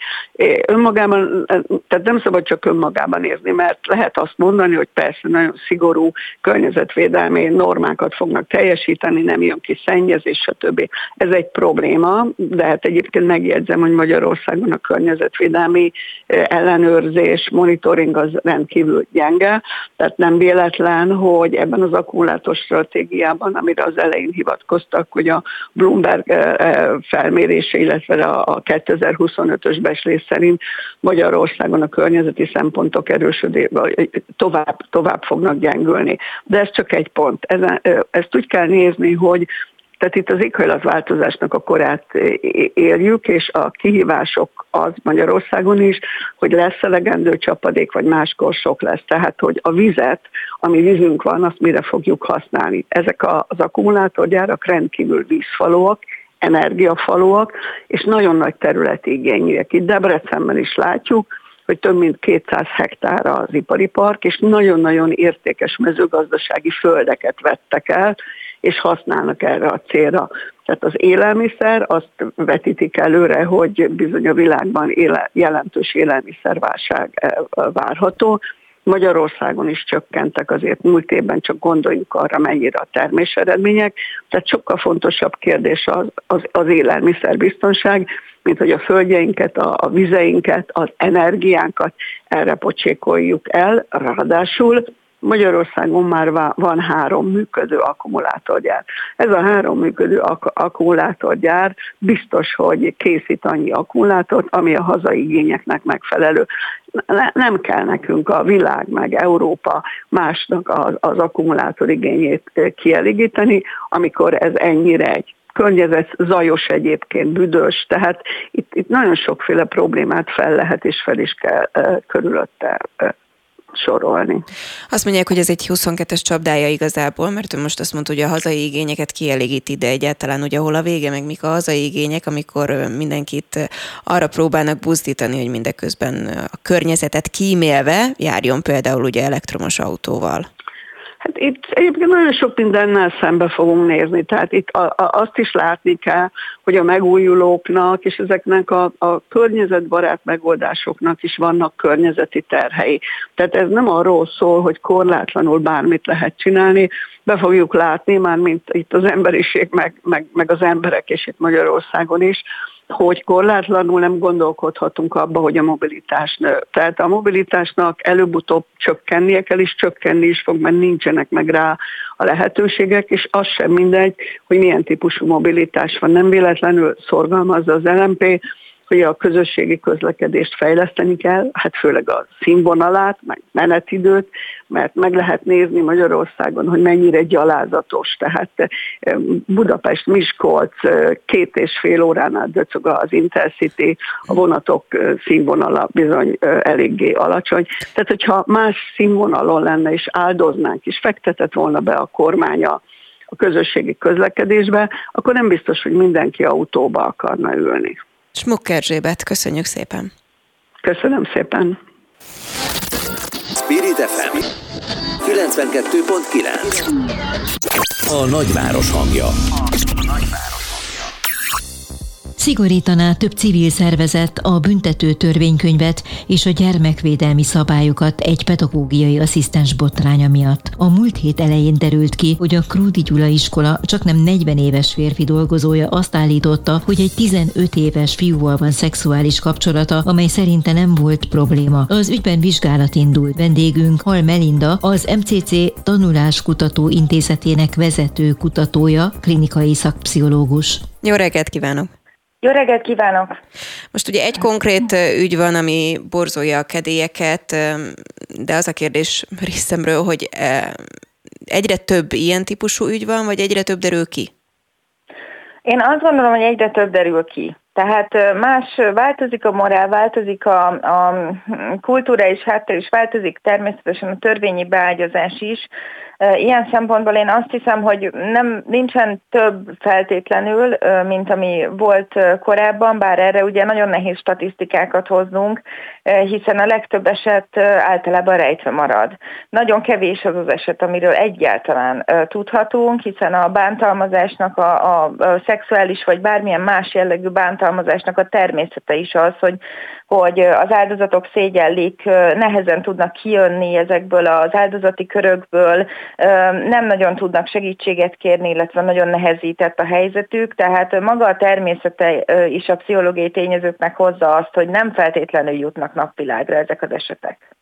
Önmagában, tehát nem szabad csak önmagában nézni, mert lehet azt mondani, hogy persze nagyon szigorú környezetvédelmi normákat fognak teljesíteni, nem jön ki szennyezés, stb. Ez egy probléma, de hát egyébként megjegyzem, hogy Magyarországon a környezetvédelmi ellenőrzés, monitoring az rendkívül gyenge, tehát nem véletlen, hogy ebben az akkumulátor stratégiában, amire az elején hivat nyilatkoztak, hogy a Bloomberg eh, eh, felmérése, illetve a 2025-ös beslés szerint Magyarországon a környezeti szempontok erősödével tovább, tovább fognak gyengülni. De ez csak egy pont. Ezen, eh, ezt úgy kell nézni, hogy tehát itt az éghajlatváltozásnak a korát éljük, és a kihívások az Magyarországon is, hogy lesz elegendő csapadék, vagy máskor sok lesz. Tehát, hogy a vizet, ami vízünk van, azt mire fogjuk használni. Ezek az akkumulátorgyárak rendkívül vízfalóak, energiafalóak, és nagyon nagy területi igényűek. Itt Debrecenben is látjuk, hogy több mint 200 hektár az ipari park, és nagyon-nagyon értékes mezőgazdasági földeket vettek el, és használnak erre a célra. Tehát az élelmiszer, azt vetítik előre, hogy bizony a világban éle, jelentős élelmiszerválság eh, várható. Magyarországon is csökkentek, azért múlt évben csak gondoljuk arra, mennyire a termés eredmények. Tehát sokkal fontosabb kérdés az, az, az élelmiszerbiztonság, mint hogy a földjeinket, a, a vizeinket, az energiánkat erre pocsékoljuk el, ráadásul Magyarországon már van három működő akkumulátorgyár. Ez a három működő ak- akkumulátorgyár biztos, hogy készít annyi akkumulátort, ami a hazai igényeknek megfelelő. Nem kell nekünk a világ meg Európa másnak az, az akkumulátor igényét kielégíteni, amikor ez ennyire egy környezet zajos egyébként, büdös, tehát itt, itt nagyon sokféle problémát fel lehet és fel is kell uh, körülötte uh, sorolni. Azt mondják, hogy ez egy 22-es csapdája igazából, mert ő most azt mondta, hogy a hazai igényeket kielégíti, de egyáltalán ugye hol a vége, meg mik a hazai igények, amikor mindenkit arra próbálnak buzdítani, hogy mindeközben a környezetet kímélve járjon például ugye elektromos autóval. Hát itt egyébként nagyon sok mindennel szembe fogunk nézni, tehát itt a, a, azt is látni kell, hogy a megújulóknak és ezeknek a, a környezetbarát megoldásoknak is vannak környezeti terhei. Tehát ez nem arról szól, hogy korlátlanul bármit lehet csinálni, be fogjuk látni, már mint itt az emberiség, meg, meg, meg az emberek, és itt Magyarországon is, hogy korlátlanul nem gondolkodhatunk abba, hogy a mobilitás nő. Tehát a mobilitásnak előbb-utóbb csökkennie kell, és csökkenni is fog, mert nincsenek meg rá a lehetőségek, és az sem mindegy, hogy milyen típusú mobilitás van. Nem véletlenül szorgalmazza az LMP, hogy a közösségi közlekedést fejleszteni kell, hát főleg a színvonalát, meg menetidőt, mert meg lehet nézni Magyarországon, hogy mennyire gyalázatos. Tehát Budapest, Miskolc két és fél óránál döcög az Intercity, a vonatok színvonala bizony eléggé alacsony. Tehát, hogyha más színvonalon lenne, és áldoznánk, és fektetett volna be a kormánya a közösségi közlekedésbe, akkor nem biztos, hogy mindenki autóba akarna ülni. Smuk Erzsébet, köszönjük szépen. Köszönöm szépen. Spirit FM 92.9 A nagyváros hangja. Szigorítaná több civil szervezet a büntető törvénykönyvet és a gyermekvédelmi szabályokat egy pedagógiai asszisztens botránya miatt. A múlt hét elején derült ki, hogy a Krúdi Gyula iskola csak nem 40 éves férfi dolgozója azt állította, hogy egy 15 éves fiúval van szexuális kapcsolata, amely szerinte nem volt probléma. Az ügyben vizsgálat indult. Vendégünk Hal Melinda, az MCC Tanuláskutató Intézetének vezető kutatója, klinikai szakpszichológus. Jó reggelt kívánok! Jó reggelt kívánok! Most ugye egy konkrét ügy van, ami borzolja a kedélyeket, de az a kérdés részemről, hogy egyre több ilyen típusú ügy van, vagy egyre több derül ki? Én azt gondolom, hogy egyre több derül ki. Tehát más, változik a morál, változik a, a kultúra és háttér, és változik természetesen a törvényi beágyazás is. Ilyen szempontból én azt hiszem, hogy nem, nincsen több feltétlenül, mint ami volt korábban, bár erre ugye nagyon nehéz statisztikákat hoznunk, hiszen a legtöbb eset általában rejtve marad. Nagyon kevés az az eset, amiről egyáltalán tudhatunk, hiszen a bántalmazásnak, a, a, szexuális vagy bármilyen más jellegű bántalmazásnak a természete is az, hogy, hogy az áldozatok szégyellik, nehezen tudnak kijönni ezekből az áldozati körökből, nem nagyon tudnak segítséget kérni, illetve nagyon nehezített a helyzetük, tehát maga a természete is a pszichológiai tényezőknek hozza azt, hogy nem feltétlenül jutnak napvilágra ezek az esetek.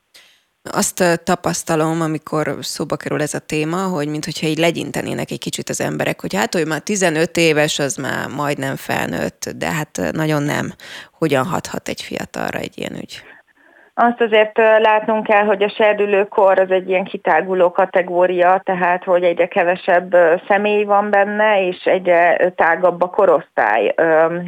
Azt tapasztalom, amikor szóba kerül ez a téma, hogy mintha így legyintenének egy kicsit az emberek, hogy hát, hogy már 15 éves, az már majdnem felnőtt, de hát nagyon nem. Hogyan hathat egy fiatalra egy ilyen ügy? Azt azért látnunk kell, hogy a serdülőkor az egy ilyen kitáguló kategória, tehát hogy egyre kevesebb személy van benne, és egyre tágabb a korosztály,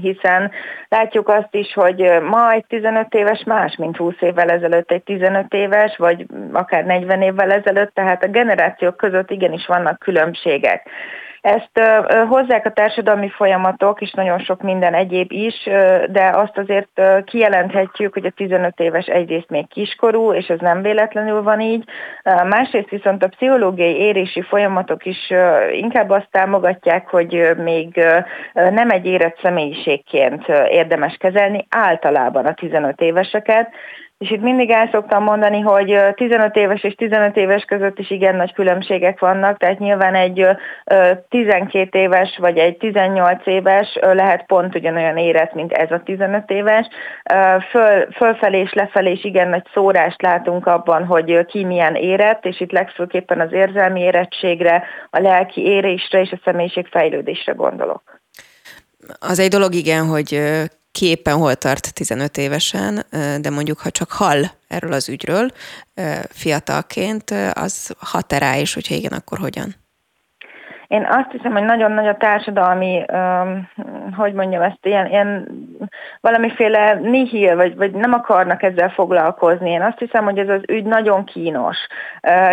hiszen látjuk azt is, hogy ma egy 15 éves más, mint 20 évvel ezelőtt egy 15 éves, vagy akár 40 évvel ezelőtt, tehát a generációk között igenis vannak különbségek. Ezt hozzák a társadalmi folyamatok, és nagyon sok minden egyéb is, de azt azért kijelenthetjük, hogy a 15 éves egyrészt még kiskorú, és ez nem véletlenül van így. Másrészt viszont a pszichológiai érési folyamatok is inkább azt támogatják, hogy még nem egy érett személyiségként érdemes kezelni általában a 15 éveseket, és itt mindig el szoktam mondani, hogy 15 éves és 15 éves között is igen nagy különbségek vannak, tehát nyilván egy 12 éves vagy egy 18 éves lehet pont ugyanolyan érett, mint ez a 15 éves. Föl, fölfelé és lefelé is igen nagy szórást látunk abban, hogy ki milyen érett, és itt legfőképpen az érzelmi érettségre, a lelki érésre és a személyiség fejlődésre gondolok. Az egy dolog igen, hogy ki éppen hol tart 15 évesen, de mondjuk ha csak hall erről az ügyről fiatalként, az hat rá is, hogyha igen, akkor hogyan? Én azt hiszem, hogy nagyon nagy a társadalmi, hogy mondjam ezt, ilyen, ilyen valamiféle nihil, vagy, vagy nem akarnak ezzel foglalkozni. Én azt hiszem, hogy ez az ügy nagyon kínos.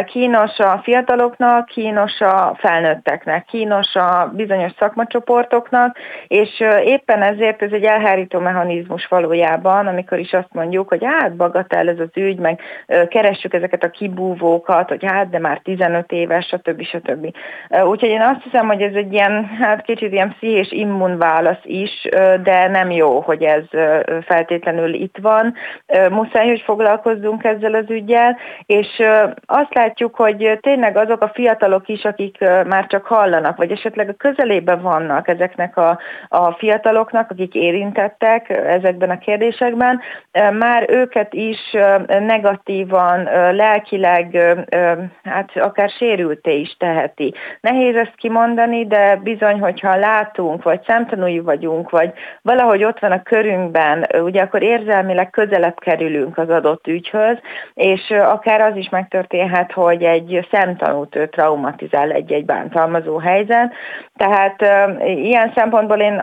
Kínos a fiataloknak, kínos a felnőtteknek, kínos a bizonyos szakmacsoportoknak, és éppen ezért ez egy elhárító mechanizmus valójában, amikor is azt mondjuk, hogy hát bagatell ez az ügy, meg keressük ezeket a kibúvókat, hogy hát de már 15 éves, stb. stb. Úgyhogy én azt hiszem, hogy ez egy ilyen, hát kicsit ilyen pszichés immunválasz is, de nem jó, hogy ez feltétlenül itt van. Muszáj, hogy foglalkozzunk ezzel az ügyel, és azt látjuk, hogy tényleg azok a fiatalok is, akik már csak hallanak, vagy esetleg a közelében vannak ezeknek a, a fiataloknak, akik érintettek ezekben a kérdésekben, már őket is negatívan, lelkileg, hát akár sérülté is teheti. Nehéz ezt kimondani, de bizony, hogyha látunk, vagy szemtanúi vagyunk, vagy valahogy ott van a körünkben, ugye akkor érzelmileg közelebb kerülünk az adott ügyhöz, és akár az is megtörténhet, hogy egy szemtanút traumatizál egy-egy bántalmazó helyzet. Tehát ilyen szempontból én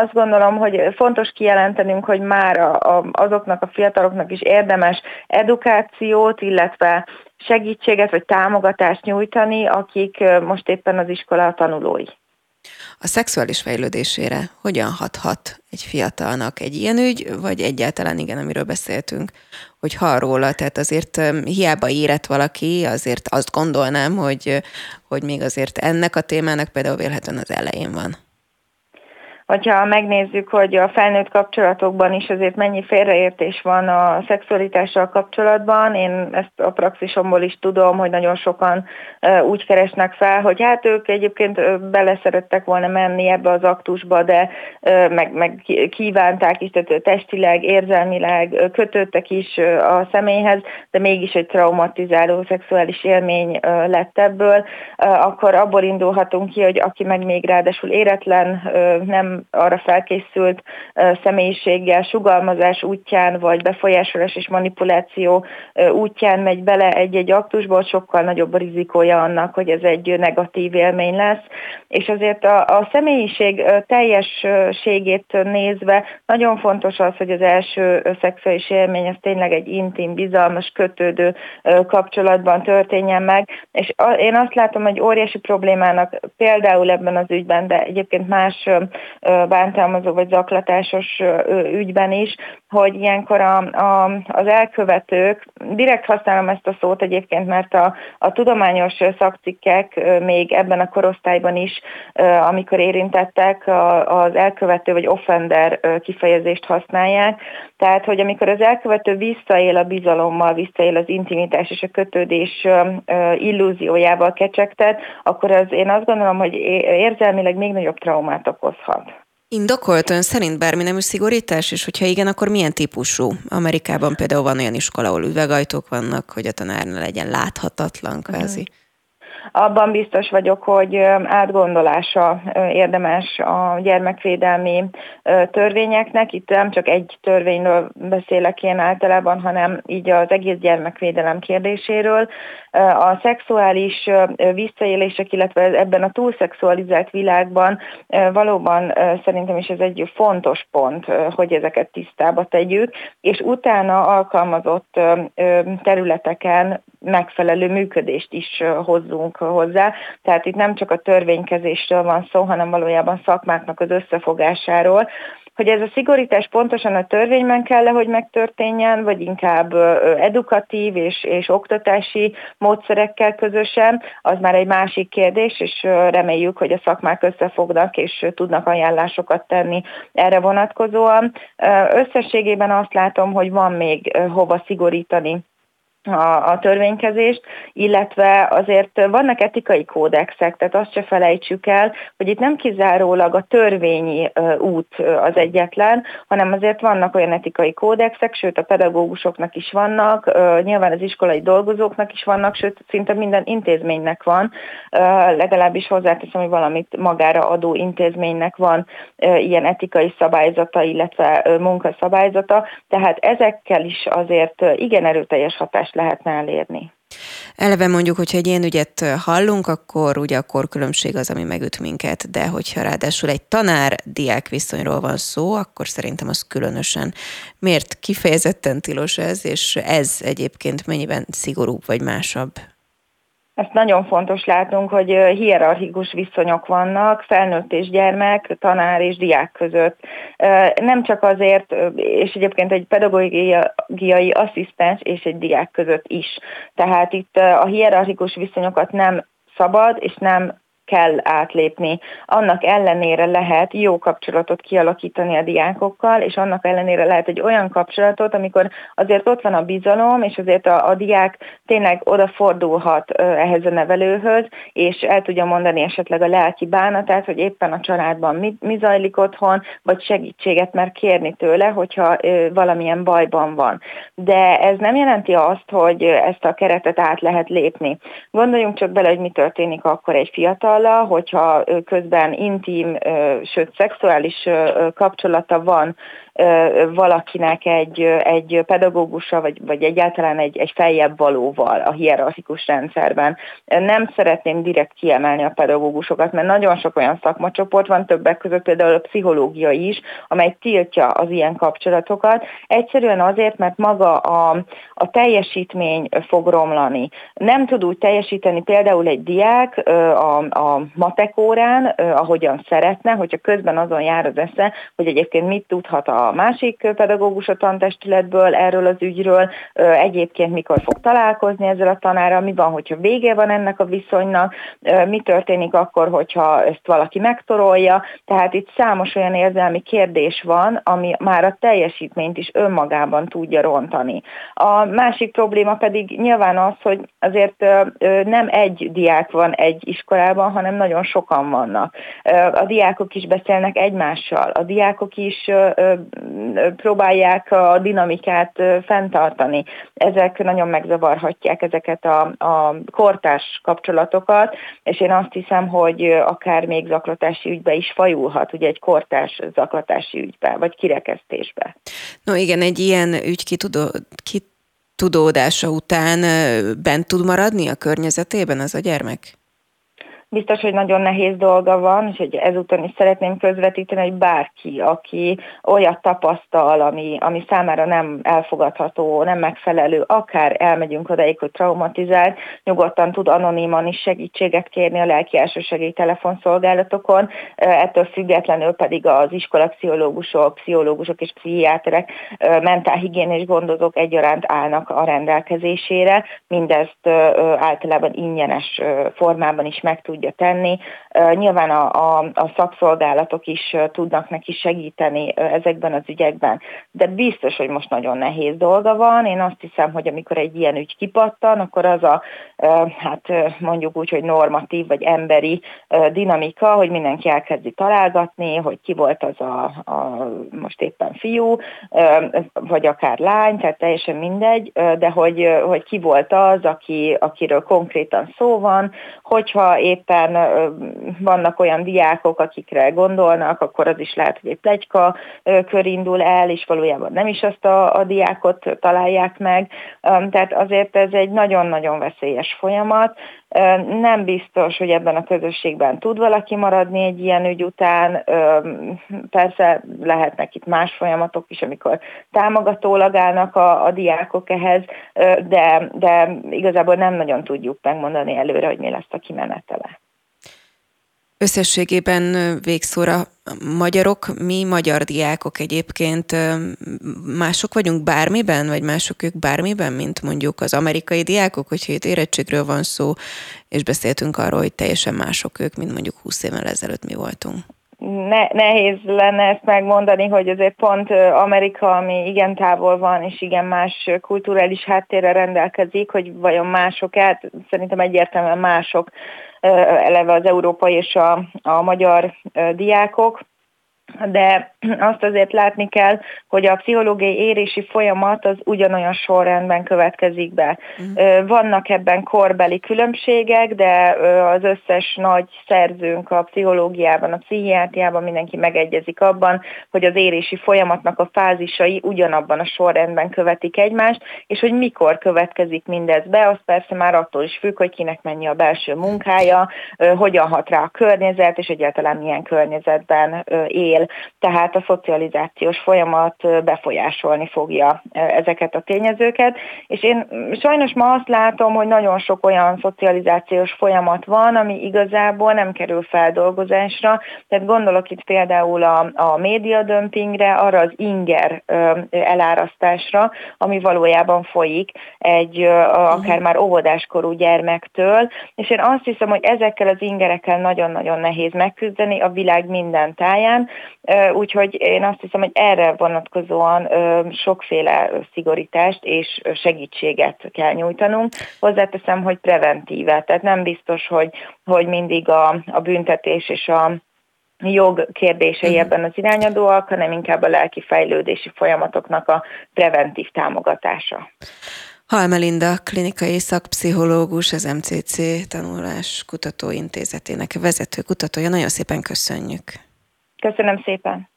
azt gondolom, hogy fontos kijelentenünk, hogy már azoknak a fiataloknak is érdemes edukációt, illetve segítséget vagy támogatást nyújtani, akik most éppen az iskola tanulói. A szexuális fejlődésére hogyan hathat egy fiatalnak egy ilyen ügy, vagy egyáltalán igen, amiről beszéltünk, hogy hall róla, tehát azért hiába érett valaki, azért azt gondolnám, hogy, hogy még azért ennek a témának például vélhetően az elején van hogyha megnézzük, hogy a felnőtt kapcsolatokban is azért mennyi félreértés van a szexualitással kapcsolatban, én ezt a praxisomból is tudom, hogy nagyon sokan úgy keresnek fel, hogy hát ők egyébként beleszerettek volna menni ebbe az aktusba, de meg, meg kívánták is, tehát testileg, érzelmileg kötődtek is a személyhez, de mégis egy traumatizáló szexuális élmény lett ebből, akkor abból indulhatunk ki, hogy aki meg még ráadásul éretlen, nem arra felkészült személyiséggel, sugalmazás útján, vagy befolyásolás és manipuláció útján megy bele egy-egy aktusból, sokkal nagyobb a rizikója annak, hogy ez egy negatív élmény lesz. És azért a, a személyiség teljességét nézve nagyon fontos az, hogy az első szexuális élmény az tényleg egy intim, bizalmas, kötődő kapcsolatban történjen meg. És én azt látom, hogy óriási problémának például ebben az ügyben, de egyébként más bántalmazó vagy zaklatásos ügyben is, hogy ilyenkor a, a, az elkövetők, direkt használom ezt a szót egyébként, mert a, a tudományos szakcikkek még ebben a korosztályban is, amikor érintettek, az elkövető vagy offender kifejezést használják. Tehát, hogy amikor az elkövető visszaél a bizalommal, visszaél az intimitás és a kötődés illúziójával kecsegtet, akkor az én azt gondolom, hogy érzelmileg még nagyobb traumát okozhat. Indokolt ön szerint bármi nemű szigorítás, és hogyha igen, akkor milyen típusú? Amerikában például van olyan iskola, ahol üvegajtók vannak, hogy a tanár ne legyen láthatatlan kvázi. Mm. Abban biztos vagyok, hogy átgondolása érdemes a gyermekvédelmi törvényeknek. Itt nem csak egy törvényről beszélek én általában, hanem így az egész gyermekvédelem kérdéséről. A szexuális visszaélések, illetve ebben a túlszexualizált világban valóban szerintem is ez egy fontos pont, hogy ezeket tisztába tegyük, és utána alkalmazott területeken megfelelő működést is hozzunk hozzá. Tehát itt nem csak a törvénykezésről van szó, hanem valójában szakmáknak az összefogásáról, hogy ez a szigorítás pontosan a törvényben kell hogy megtörténjen, vagy inkább edukatív és, és oktatási módszerekkel közösen, az már egy másik kérdés, és reméljük, hogy a szakmák összefognak és tudnak ajánlásokat tenni erre vonatkozóan. Összességében azt látom, hogy van még hova szigorítani a, a törvénykezést, illetve azért vannak etikai kódexek, tehát azt se felejtsük el, hogy itt nem kizárólag a törvényi út az egyetlen, hanem azért vannak olyan etikai kódexek, sőt a pedagógusoknak is vannak, nyilván az iskolai dolgozóknak is vannak, sőt szinte minden intézménynek van, legalábbis hozzáteszem, hogy valamit magára adó intézménynek van ilyen etikai szabályzata, illetve munkaszabályzata, tehát ezekkel is azért igen erőteljes hatást lehetne elérni. Eleve mondjuk, hogyha egy ilyen ügyet hallunk, akkor ugye a korkülönbség az, ami megüt minket, de hogyha ráadásul egy tanár-diák viszonyról van szó, akkor szerintem az különösen. Miért kifejezetten tilos ez, és ez egyébként mennyiben szigorúbb vagy másabb? Ezt nagyon fontos látnunk, hogy hierarchikus viszonyok vannak felnőtt és gyermek, tanár és diák között. Nem csak azért, és egyébként egy pedagógiai asszisztens és egy diák között is. Tehát itt a hierarchikus viszonyokat nem szabad és nem kell átlépni. Annak ellenére lehet jó kapcsolatot kialakítani a diákokkal, és annak ellenére lehet egy olyan kapcsolatot, amikor azért ott van a bizalom, és azért a, a diák tényleg odafordulhat ehhez a nevelőhöz, és el tudja mondani esetleg a lelki bánatát, hogy éppen a családban mi, mi zajlik otthon, vagy segítséget mer kérni tőle, hogyha valamilyen bajban van. De ez nem jelenti azt, hogy ezt a keretet át lehet lépni. Gondoljunk csak bele, hogy mi történik akkor egy fiatal, fiatallal, hogyha közben intim, sőt szexuális kapcsolata van valakinek egy, egy pedagógusa, vagy, vagy egyáltalán egy, egy feljebb valóval a hierarchikus rendszerben. Nem szeretném direkt kiemelni a pedagógusokat, mert nagyon sok olyan szakmacsoport van, többek között például a pszichológia is, amely tiltja az ilyen kapcsolatokat. Egyszerűen azért, mert maga a, a teljesítmény fog romlani. Nem tud úgy teljesíteni például egy diák a, a matek órán, ahogyan szeretne, hogyha közben azon jár az esze, hogy egyébként mit tudhat a a másik pedagógus a tantestületből erről az ügyről, egyébként mikor fog találkozni ezzel a tanárral, mi van, hogyha vége van ennek a viszonynak, mi történik akkor, hogyha ezt valaki megtorolja, tehát itt számos olyan érzelmi kérdés van, ami már a teljesítményt is önmagában tudja rontani. A másik probléma pedig nyilván az, hogy azért nem egy diák van egy iskolában, hanem nagyon sokan vannak. A diákok is beszélnek egymással, a diákok is próbálják a dinamikát fenntartani. Ezek nagyon megzavarhatják ezeket a, a kortás kapcsolatokat, és én azt hiszem, hogy akár még zaklatási ügybe is fajulhat, ugye egy kortás zaklatási ügybe, vagy kirekesztésbe. No igen, egy ilyen ügy kitudó, kitudódása után bent tud maradni a környezetében az a gyermek? Biztos, hogy nagyon nehéz dolga van, és hogy ezúton is szeretném közvetíteni, hogy bárki, aki olyat tapasztal, ami, ami számára nem elfogadható, nem megfelelő, akár elmegyünk odaig, hogy traumatizál, nyugodtan tud anoniman is segítséget kérni a lelki elsősegély telefonszolgálatokon, ettől függetlenül pedig az iskolapszichológusok, pszichológusok és pszichiáterek, mentálhigiénés gondozók egyaránt állnak a rendelkezésére, mindezt általában ingyenes formában is meg tudja tenni. Nyilván a, a, a szakszolgálatok is tudnak neki segíteni ezekben az ügyekben, de biztos, hogy most nagyon nehéz dolga van. Én azt hiszem, hogy amikor egy ilyen ügy kipattan, akkor az a, hát mondjuk úgy, hogy normatív vagy emberi dinamika, hogy mindenki elkezdi találgatni, hogy ki volt az a, a most éppen fiú, vagy akár lány, tehát teljesen mindegy, de hogy, hogy ki volt az, aki, akiről konkrétan szó van, hogyha épp éppen vannak olyan diákok, akikre gondolnak, akkor az is lehet, hogy egy plegyka kör indul el, és valójában nem is azt a, a diákot találják meg. Tehát azért ez egy nagyon-nagyon veszélyes folyamat. Nem biztos, hogy ebben a közösségben tud valaki maradni egy ilyen ügy után. Persze lehetnek itt más folyamatok is, amikor támogatólag állnak a, a diákok ehhez, de, de igazából nem nagyon tudjuk megmondani előre, hogy mi lesz a kimenetele. Összességében végszóra magyarok, mi magyar diákok egyébként mások vagyunk bármiben, vagy mások ők bármiben, mint mondjuk az amerikai diákok, hogyha itt érettségről van szó, és beszéltünk arról, hogy teljesen mások ők, mint mondjuk 20 évvel ezelőtt mi voltunk. Ne, nehéz lenne ezt megmondani, hogy azért pont Amerika, ami igen távol van, és igen más kulturális háttérre rendelkezik, hogy vajon mások el, szerintem egyértelműen mások eleve az európai és a, a magyar diákok de azt azért látni kell, hogy a pszichológiai érési folyamat az ugyanolyan sorrendben következik be. Uh-huh. Vannak ebben korbeli különbségek, de az összes nagy szerzőnk a pszichológiában, a pszichiátriában mindenki megegyezik abban, hogy az érési folyamatnak a fázisai ugyanabban a sorrendben követik egymást, és hogy mikor következik mindez be, az persze már attól is függ, hogy kinek mennyi a belső munkája, hogyan hat rá a környezet, és egyáltalán milyen környezetben él tehát a szocializációs folyamat befolyásolni fogja ezeket a tényezőket, és én sajnos ma azt látom, hogy nagyon sok olyan szocializációs folyamat van, ami igazából nem kerül feldolgozásra, tehát gondolok itt például a, a médiadömpingre, arra az inger elárasztásra, ami valójában folyik egy akár már óvodáskorú gyermektől, és én azt hiszem, hogy ezekkel az ingerekkel nagyon-nagyon nehéz megküzdeni a világ minden táján, Úgyhogy én azt hiszem, hogy erre vonatkozóan sokféle szigorítást és segítséget kell nyújtanunk. Hozzáteszem, hogy preventíve, tehát nem biztos, hogy, hogy mindig a, a büntetés és a jog kérdései uh-huh. ebben az irányadóak, hanem inkább a lelki fejlődési folyamatoknak a preventív támogatása. Halmelinda, klinikai szakpszichológus, az MCC Tanulás Kutatóintézetének vezető kutatója. Nagyon szépen köszönjük. Köszönöm szépen!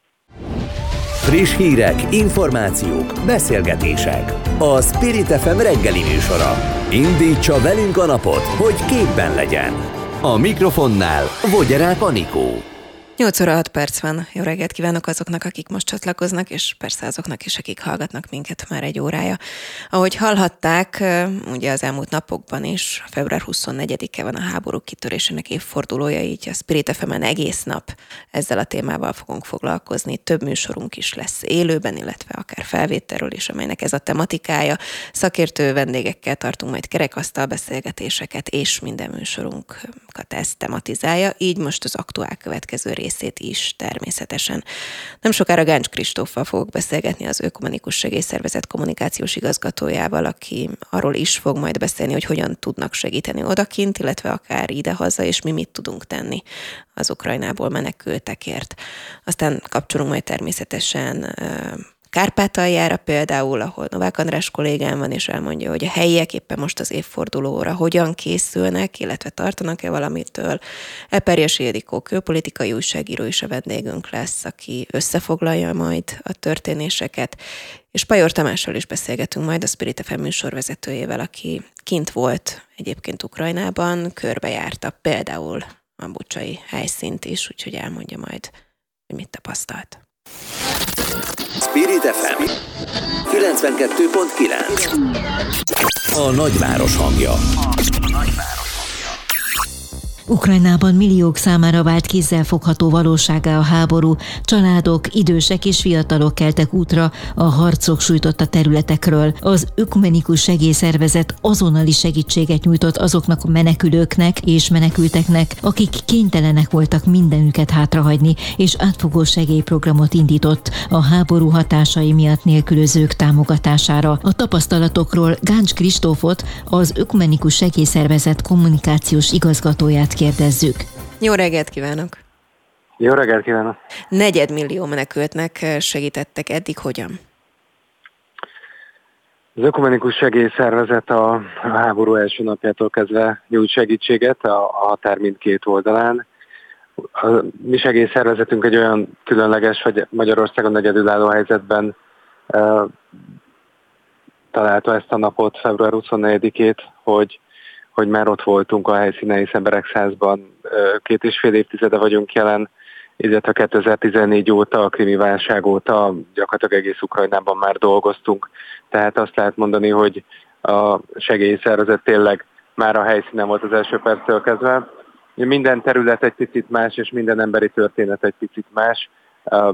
Friss hírek, információk, beszélgetések. A Spirit FM reggeli műsora. Indítsa velünk a napot, hogy képben legyen. A mikrofonnál Vogyerák Anikó. 8 óra 6 perc van. Jó reggelt kívánok azoknak, akik most csatlakoznak, és persze azoknak is, akik hallgatnak minket már egy órája. Ahogy hallhatták, ugye az elmúlt napokban is, február 24-e van a háború kitörésének évfordulója, így a Spirit fm egész nap ezzel a témával fogunk foglalkozni. Több műsorunk is lesz élőben, illetve akár felvételről is, amelynek ez a tematikája. Szakértő vendégekkel tartunk majd kerekasztal beszélgetéseket, és minden műsorunkat ezt tematizálja. Így most az aktuál következő rész egészét is természetesen. Nem sokára Gáncs Kristóffal fogok beszélgetni az Ökumenikus Segélyszervezet kommunikációs igazgatójával, aki arról is fog majd beszélni, hogy hogyan tudnak segíteni odakint, illetve akár idehaza, és mi mit tudunk tenni az Ukrajnából menekültekért. Aztán kapcsolunk majd természetesen Kárpátaljára például, ahol Novák András kollégám van, és elmondja, hogy a helyiek éppen most az évfordulóra hogyan készülnek, illetve tartanak-e valamitől. Eperjes Ildikó külpolitikai újságíró is a vendégünk lesz, aki összefoglalja majd a történéseket, és Pajor Tamással is beszélgetünk majd, a Spirit FM műsorvezetőjével, aki kint volt egyébként Ukrajnában, körbejárta például a bucsai helyszínt is, úgyhogy elmondja majd, hogy mit tapasztalt. Spirit FM 92.9 A nagyváros hangja. A nagyváros. Ukrajnában milliók számára vált kézzelfogható valóságá a háború, családok, idősek és fiatalok keltek útra a harcok sújtotta területekről. Az ökumenikus segélyszervezet azonnali segítséget nyújtott azoknak a menekülőknek és menekülteknek, akik kénytelenek voltak mindenüket hátrahagyni, és átfogó segélyprogramot indított a háború hatásai miatt nélkülözők támogatására. A tapasztalatokról Gáncs Kristófot, az ökumenikus segélyszervezet kommunikációs igazgatóját kérdezzük. Jó reggelt kívánok! Jó reggelt kívánok! Negyedmillió menekültnek segítettek eddig hogyan? Az Ökumenikus Segélyszervezet a háború első napjától kezdve nyújt segítséget a, a határ mindkét oldalán. A mi segélyszervezetünk egy olyan különleges, hogy Magyarországon egyedülálló helyzetben uh, találta ezt a napot, február 24-ét, hogy hogy már ott voltunk a helyszínen, hiszen Beregszázban két és fél évtizede vagyunk jelen, illetve 2014 óta, a krimi válság óta gyakorlatilag egész Ukrajnában már dolgoztunk. Tehát azt lehet mondani, hogy a segélyszervezet tényleg már a helyszínen volt az első perctől kezdve. Minden terület egy picit más, és minden emberi történet egy picit más.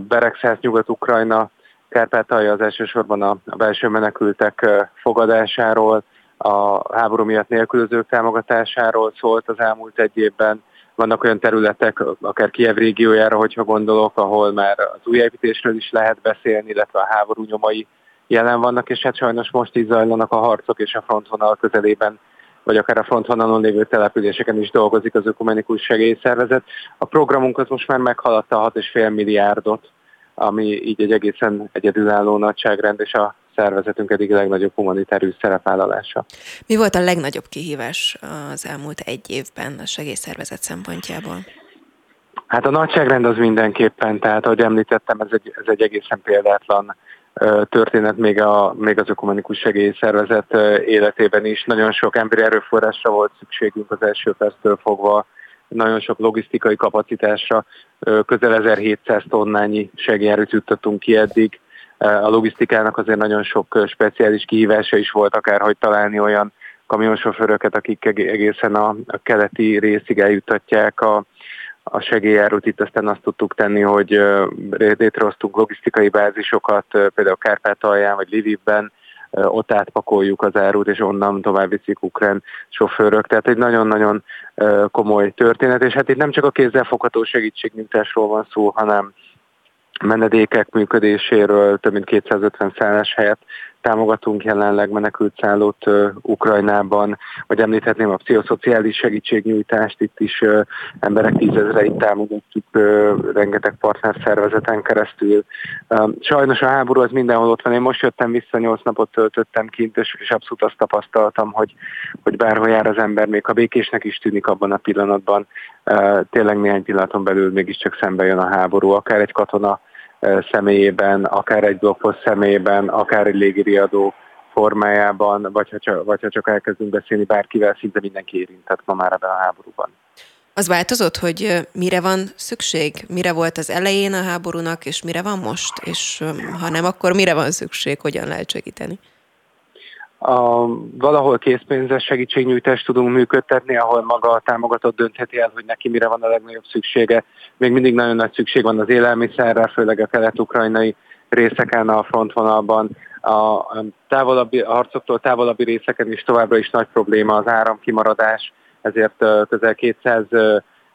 Beregszáz, Nyugat-Ukrajna, Kárpátalja az elsősorban a belső menekültek fogadásáról, a háború miatt nélkülözők támogatásáról szólt az elmúlt egy évben. Vannak olyan területek, akár Kiev régiójára, hogyha gondolok, ahol már az újépítésről is lehet beszélni, illetve a háború nyomai jelen vannak, és hát sajnos most is zajlanak a harcok, és a frontvonal közelében vagy akár a frontvonalon lévő településeken is dolgozik az ökumenikus segélyszervezet. A programunk az most már meghaladta a 6,5 milliárdot, ami így egy egészen egyedülálló nagyságrend, és a szervezetünk eddig legnagyobb humanitárius szerepvállalása. Mi volt a legnagyobb kihívás az elmúlt egy évben a segélyszervezet szempontjából? Hát a nagyságrend az mindenképpen, tehát ahogy említettem, ez egy, ez egy egészen példátlan történet még, a, még az ökumenikus segélyszervezet életében is. Nagyon sok emberi erőforrásra volt szükségünk az első perctől fogva, nagyon sok logisztikai kapacitásra, közel 1700 tonnányi segélyerőt juttattunk ki eddig, a logisztikának azért nagyon sok speciális kihívása is volt, akár hogy találni olyan kamionsofőröket, akik egészen a, a keleti részig eljuttatják a, a segélyárút. Itt aztán azt tudtuk tenni, hogy létrehoztunk logisztikai bázisokat, például Kárpátalján vagy Lvivben, ott átpakoljuk az árut, és onnan tovább viszik ukrán sofőrök. Tehát egy nagyon-nagyon komoly történet, és hát itt nem csak a kézzelfogható segítségnyújtásról van szó, hanem menedékek működéséről több mint 250 szállás helyet támogatunk jelenleg menekült szállót uh, Ukrajnában, vagy említhetném a pszichoszociális segítségnyújtást, itt is emberek tízezreit támogatjuk rengeteg partnerszervezeten keresztül. Sajnos a háború az mindenhol ott van. Én most jöttem vissza, nyolc napot töltöttem kint, és, és abszolút azt tapasztaltam, hogy, hogy bárhol jár az ember, még a békésnek is tűnik abban a pillanatban, tényleg néhány pillanaton belül mégiscsak szembe jön a háború, akár egy katona személyében, akár egy blogpost személyében, akár egy légiriadó formájában, vagy ha, csak, vagy ha csak elkezdünk beszélni bárkivel, szinte mindenki érintett ma már ebben a háborúban. Az változott, hogy mire van szükség? Mire volt az elején a háborúnak, és mire van most? És ha nem, akkor mire van szükség, hogyan lehet segíteni? A, valahol készpénzes segítségnyújtást tudunk működtetni, ahol maga a támogatott döntheti el, hogy neki mire van a legnagyobb szüksége. Még mindig nagyon nagy szükség van az élelmiszerre, főleg a kelet-ukrajnai részeken a frontvonalban. A távolabbi, a harcoktól távolabbi részeken is továbbra is nagy probléma az áramkimaradás, ezért közel 200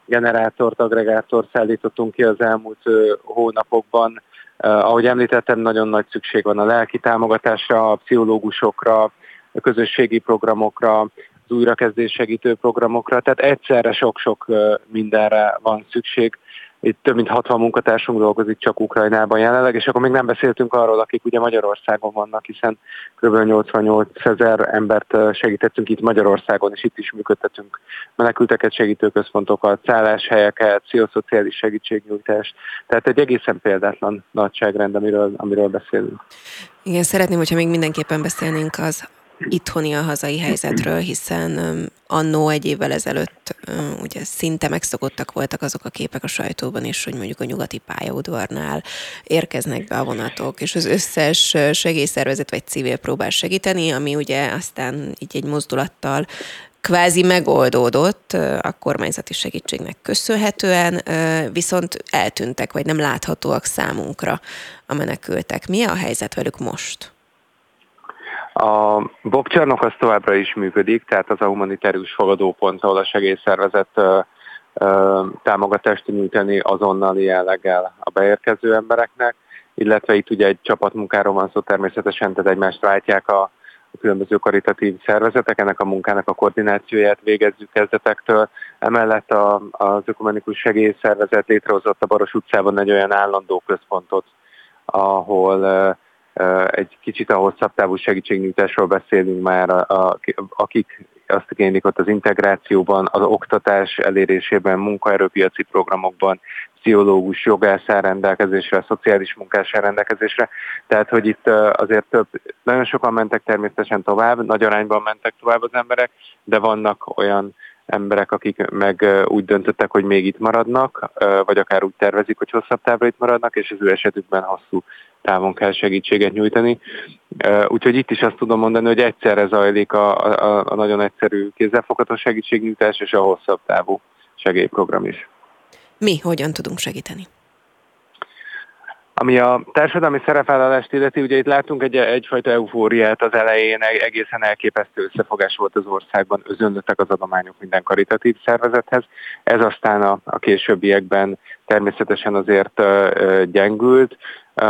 generátort, agregátort szállítottunk ki az elmúlt hónapokban. Ahogy említettem, nagyon nagy szükség van a lelki támogatásra, a pszichológusokra, a közösségi programokra, az újrakezdés segítő programokra, tehát egyszerre sok-sok mindenre van szükség itt több mint 60 munkatársunk dolgozik csak Ukrajnában jelenleg, és akkor még nem beszéltünk arról, akik ugye Magyarországon vannak, hiszen kb. 88 ezer embert segítettünk itt Magyarországon, és itt is működtetünk menekülteket segítő központokat, szálláshelyeket, pszichoszociális segítségnyújtást. Tehát egy egészen példátlan nagyságrend, amiről, amiről beszélünk. Igen, szeretném, hogyha még mindenképpen beszélnénk az itthoni a hazai helyzetről, hiszen annó egy évvel ezelőtt ugye szinte megszokottak voltak azok a képek a sajtóban is, hogy mondjuk a nyugati pályaudvarnál érkeznek be a vonatok, és az összes segélyszervezet vagy civil próbál segíteni, ami ugye aztán így egy mozdulattal kvázi megoldódott a kormányzati segítségnek köszönhetően, viszont eltűntek, vagy nem láthatóak számunkra a menekültek. Mi a helyzet velük most? A bokcsarnok az továbbra is működik, tehát az a humanitárius fogadópont, ahol a segélyszervezet támogatást nyújtani azonnali jelleggel a beérkező embereknek, illetve itt ugye egy csapatmunkáról van szó természetesen, tehát egymást váltják a, a különböző karitatív szervezetek, ennek a munkának a koordinációját végezzük kezdetektől. Emellett a, az ökumenikus segélyszervezet létrehozott a Baros utcában egy olyan állandó központot, ahol egy kicsit a hosszabb távú segítségnyújtásról beszélünk már, a, akik azt igénylik ott az integrációban, az oktatás elérésében, munkaerőpiaci programokban, pszichológus, jogász rendelkezésre, a szociális munkás rendelkezésre. Tehát, hogy itt azért több, nagyon sokan mentek természetesen tovább, nagy arányban mentek tovább az emberek, de vannak olyan emberek, akik meg úgy döntöttek, hogy még itt maradnak, vagy akár úgy tervezik, hogy hosszabb távra itt maradnak, és az ő esetükben hosszú távon kell segítséget nyújtani. Úgyhogy itt is azt tudom mondani, hogy egyszerre zajlik a, a, a nagyon egyszerű kézzelfogható segítségnyújtás és a hosszabb távú segélyprogram is. Mi hogyan tudunk segíteni? Ami a társadalmi szerepvállalást illeti, ugye itt látunk egy, egyfajta eufóriát az elején, egészen elképesztő összefogás volt az országban, özönlöttek az adományok minden karitatív szervezethez. Ez aztán a, a későbbiekben természetesen azért uh, gyengült.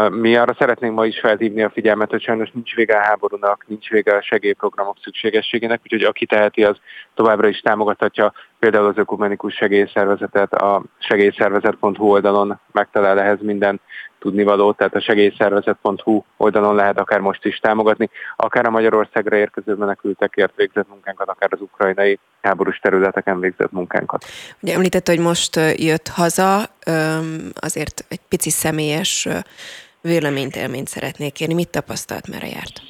Mi arra szeretnénk ma is felhívni a figyelmet, hogy sajnos nincs vége a háborúnak, nincs vége a segélyprogramok szükségességének, úgyhogy aki teheti, az továbbra is támogathatja például az ökumenikus segélyszervezetet, a segélyszervezet.hu oldalon megtalál ehhez minden tudnivaló, tehát a segélyszervezet.hu oldalon lehet akár most is támogatni, akár a Magyarországra érkező menekültekért végzett munkánkat, akár az ukrajnai háborús területeken végzett munkánkat. Ugye említette, hogy most jött haza, azért egy pici személyes véleményt, élményt szeretnék kérni. Mit tapasztalt, merre járt?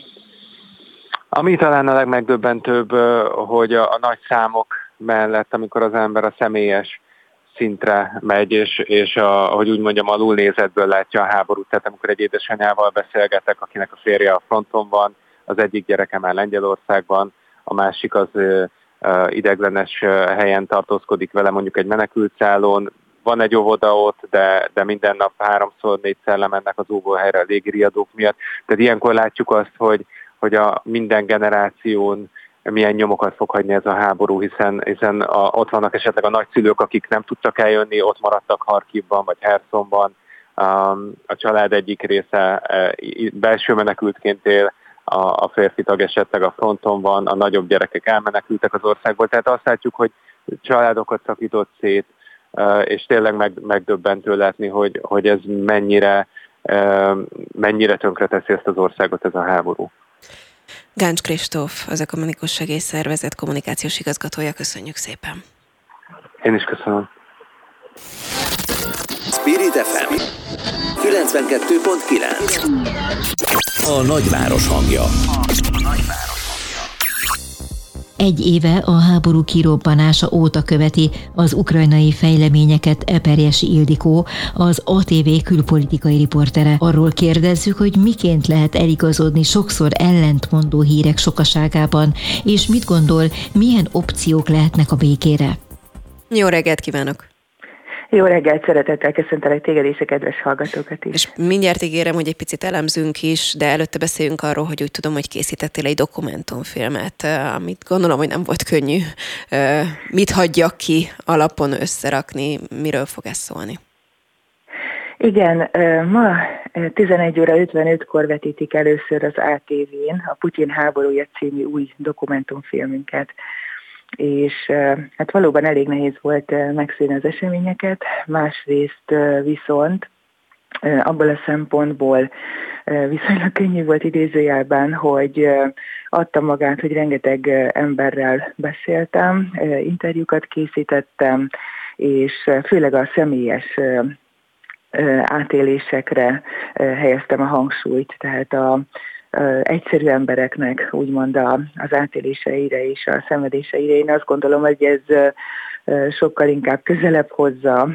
Ami talán a legmegdöbbentőbb, hogy a, a nagy számok mellett, amikor az ember a személyes szintre megy, és, és a, ahogy úgy mondjam, alulnézetből látja a háborút. Tehát amikor egy édesanyával beszélgetek, akinek a férje a fronton van, az egyik gyereke már Lengyelországban, a másik az ö, ö, ideglenes helyen tartózkodik vele, mondjuk egy menekült szállón, van egy óvoda ott, de, de minden nap háromszor, négyszer lemennek az óvóhelyre a légiriadók miatt. Tehát ilyenkor látjuk azt, hogy, hogy a minden generáción milyen nyomokat fog hagyni ez a háború, hiszen, hiszen a, ott vannak esetleg a nagyszülők, akik nem tudtak eljönni, ott maradtak Harkivban vagy Hersonban, um, a család egyik része uh, belső menekültként él, a, férfi tag esetleg a fronton van, a nagyobb gyerekek elmenekültek az országból, tehát azt látjuk, hogy családokat szakított szét, uh, és tényleg meg, megdöbbentő látni, hogy, hogy ez mennyire, uh, mennyire tönkreteszi ezt az országot ez a háború. Gáncs Kristóf, az Ökumenikus Segélyszervezet kommunikációs igazgatója. Köszönjük szépen. Én is köszönöm. Spirit FM 92.9 A nagyváros hangja. A nagyváros. Egy éve a háború kirobbanása óta követi az ukrajnai fejleményeket Eperjesi Ildikó, az ATV külpolitikai riportere. Arról kérdezzük, hogy miként lehet eligazodni sokszor ellentmondó hírek sokaságában, és mit gondol, milyen opciók lehetnek a békére. Jó reggelt kívánok! Jó reggelt, szeretettel köszöntelek téged és a kedves hallgatókat is. És mindjárt ígérem, hogy egy picit elemzünk is, de előtte beszéljünk arról, hogy úgy tudom, hogy készítettél egy dokumentumfilmet, amit gondolom, hogy nem volt könnyű. Mit hagyjak ki alapon összerakni, miről fog ez szólni? Igen, ma 11 óra 55-kor vetítik először az ATV-n a Putyin háborúja című új dokumentumfilmünket és hát valóban elég nehéz volt megszűnni az eseményeket, másrészt viszont abból a szempontból viszonylag könnyű volt idézőjelben, hogy adtam magát, hogy rengeteg emberrel beszéltem, interjúkat készítettem, és főleg a személyes átélésekre helyeztem a hangsúlyt, tehát a, egyszerű embereknek úgymond az átéléseire és a szenvedéseire. Én azt gondolom, hogy ez sokkal inkább közelebb hozza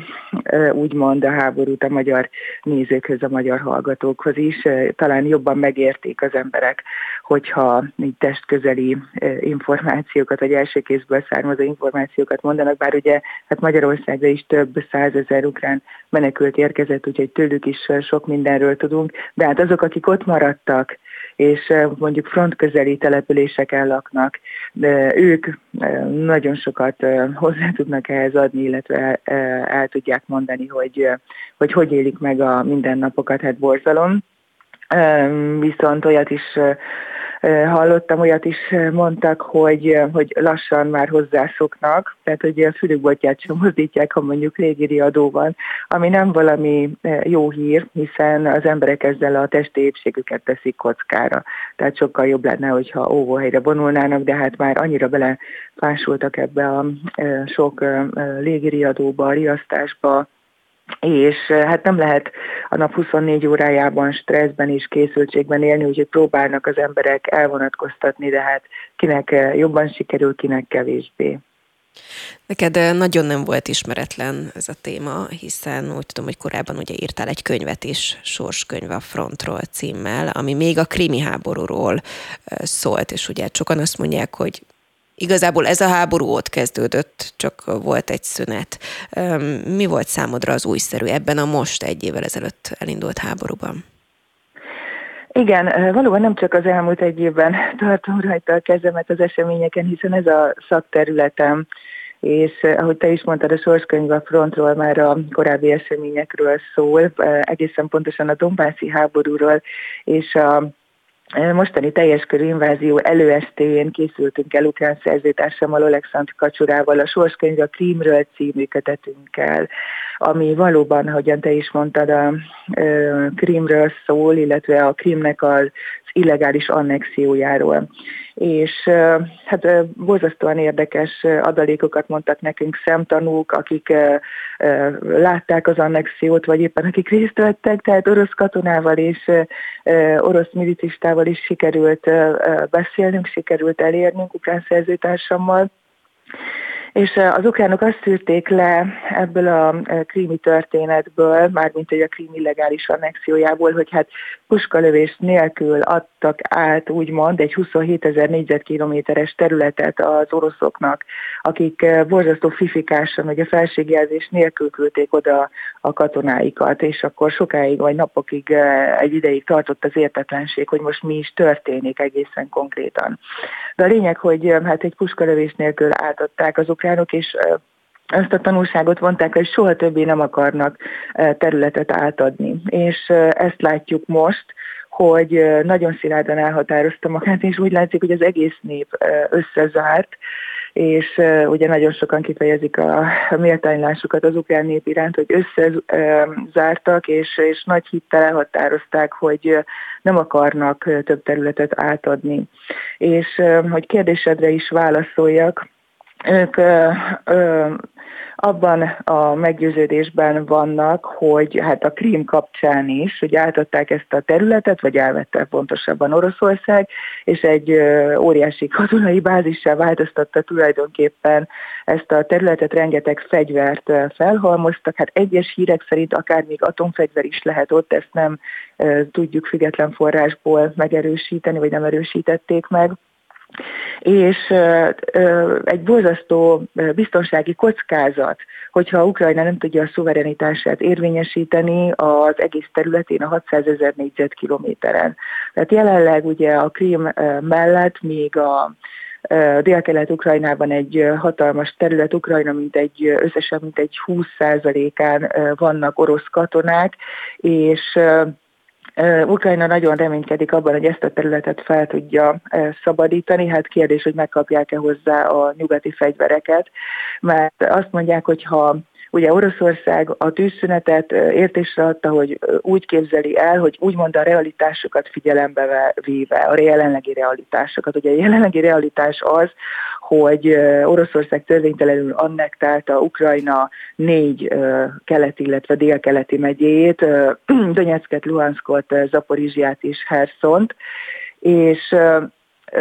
úgymond a háborút a magyar nézőkhöz, a magyar hallgatókhoz is. Talán jobban megérték az emberek, hogyha így testközeli információkat, vagy első kézből származó információkat mondanak, bár ugye hát Magyarországra is több százezer ukrán menekült érkezett, úgyhogy tőlük is sok mindenről tudunk, de hát azok, akik ott maradtak, és mondjuk frontközeli településeken laknak, de ők nagyon sokat hozzá tudnak ehhez adni, illetve el tudják mondani, hogy hogy, hogy élik meg a mindennapokat, hát borzalom. Viszont olyat is hallottam, olyat is mondtak, hogy, hogy lassan már hozzászoknak, tehát hogy a fülükbotját sem mozdítják, ha mondjuk légiri van, ami nem valami jó hír, hiszen az emberek ezzel a testi épségüket teszik kockára. Tehát sokkal jobb lenne, hogyha óvóhelyre vonulnának, de hát már annyira belefásultak ebbe a sok légiriadóba, riasztásba, és hát nem lehet a nap 24 órájában stresszben és készültségben élni, úgyhogy próbálnak az emberek elvonatkoztatni, de hát kinek jobban sikerül, kinek kevésbé. Neked nagyon nem volt ismeretlen ez a téma, hiszen úgy tudom, hogy korábban ugye írtál egy könyvet is, Sorskönyv a frontról címmel, ami még a krimi háborúról szólt, és ugye sokan azt mondják, hogy Igazából ez a háború ott kezdődött, csak volt egy szünet. Mi volt számodra az újszerű ebben a most egy évvel ezelőtt elindult háborúban? Igen, valóban nem csak az elmúlt egy évben tartom rajta a kezemet az eseményeken, hiszen ez a szakterületem, és ahogy te is mondtad, a sorskönyv a frontról már a korábbi eseményekről szól, egészen pontosan a Dombászi háborúról, és a mostani teljes körű invázió előestéjén készültünk el ukrán szerzőtársammal, Alexandr Kacsurával. A Sorskönyv a Krímről című kötetünkkel, ami valóban, ahogyan te is mondtad, a Krímről szól, illetve a Krímnek az illegális annexiójáról. És hát borzasztóan érdekes adalékokat mondtak nekünk szemtanúk, akik látták az annexiót, vagy éppen akik részt vettek, tehát orosz katonával és orosz milicistával is sikerült beszélnünk, sikerült elérnünk ukrán szerzőtársammal és az ukránok azt szűrték le ebből a krími történetből, mármint hogy a krím illegális annexiójából, hogy hát puskalövés nélkül adtak át, úgymond, egy 27 ezer négyzetkilométeres területet az oroszoknak, akik borzasztó fifikásan, vagy a felségjelzés nélkül küldték oda a katonáikat, és akkor sokáig, vagy napokig egy ideig tartott az értetlenség, hogy most mi is történik egészen konkrétan. De a lényeg, hogy hát egy puskalövés nélkül átadták az ukránok, és azt a tanulságot vonták, hogy soha többé nem akarnak területet átadni. És ezt látjuk most, hogy nagyon szilárdan elhatározta magát, és úgy látszik, hogy az egész nép összezárt, és ugye nagyon sokan kifejezik a méltánylásukat az ukrán nép iránt, hogy összezártak, és, és nagy hittel elhatározták, hogy nem akarnak több területet átadni. És hogy kérdésedre is válaszoljak, ők ö, ö, abban a meggyőződésben vannak, hogy hát a Krím kapcsán is, hogy átadták ezt a területet, vagy elvette pontosabban Oroszország, és egy óriási katonai bázissá változtatta tulajdonképpen ezt a területet, rengeteg fegyvert felhalmoztak, hát egyes hírek szerint akár még atomfegyver is lehet ott, ezt nem tudjuk független forrásból megerősíteni, vagy nem erősítették meg és egy borzasztó biztonsági kockázat, hogyha Ukrajna nem tudja a szuverenitását érvényesíteni az egész területén, a 600 ezer négyzetkilométeren. Tehát jelenleg ugye a Krím mellett még a Dél-Kelet-Ukrajnában egy hatalmas terület, Ukrajna mint egy, összesen mint egy 20%-án vannak orosz katonák, és Ukrajna nagyon reménykedik abban, hogy ezt a területet fel tudja szabadítani. Hát kérdés, hogy megkapják-e hozzá a nyugati fegyvereket, mert azt mondják, hogy ha Ugye Oroszország a tűzszünetet értésre adta, hogy úgy képzeli el, hogy úgymond a realitásokat figyelembe véve, a jelenlegi realitásokat. Ugye a jelenlegi realitás az, hogy Oroszország törvénytelenül annektálta Ukrajna négy keleti, illetve délkeleti megyéjét, Donetsket, Luhanskot, Zaporizsiát és Herszont, és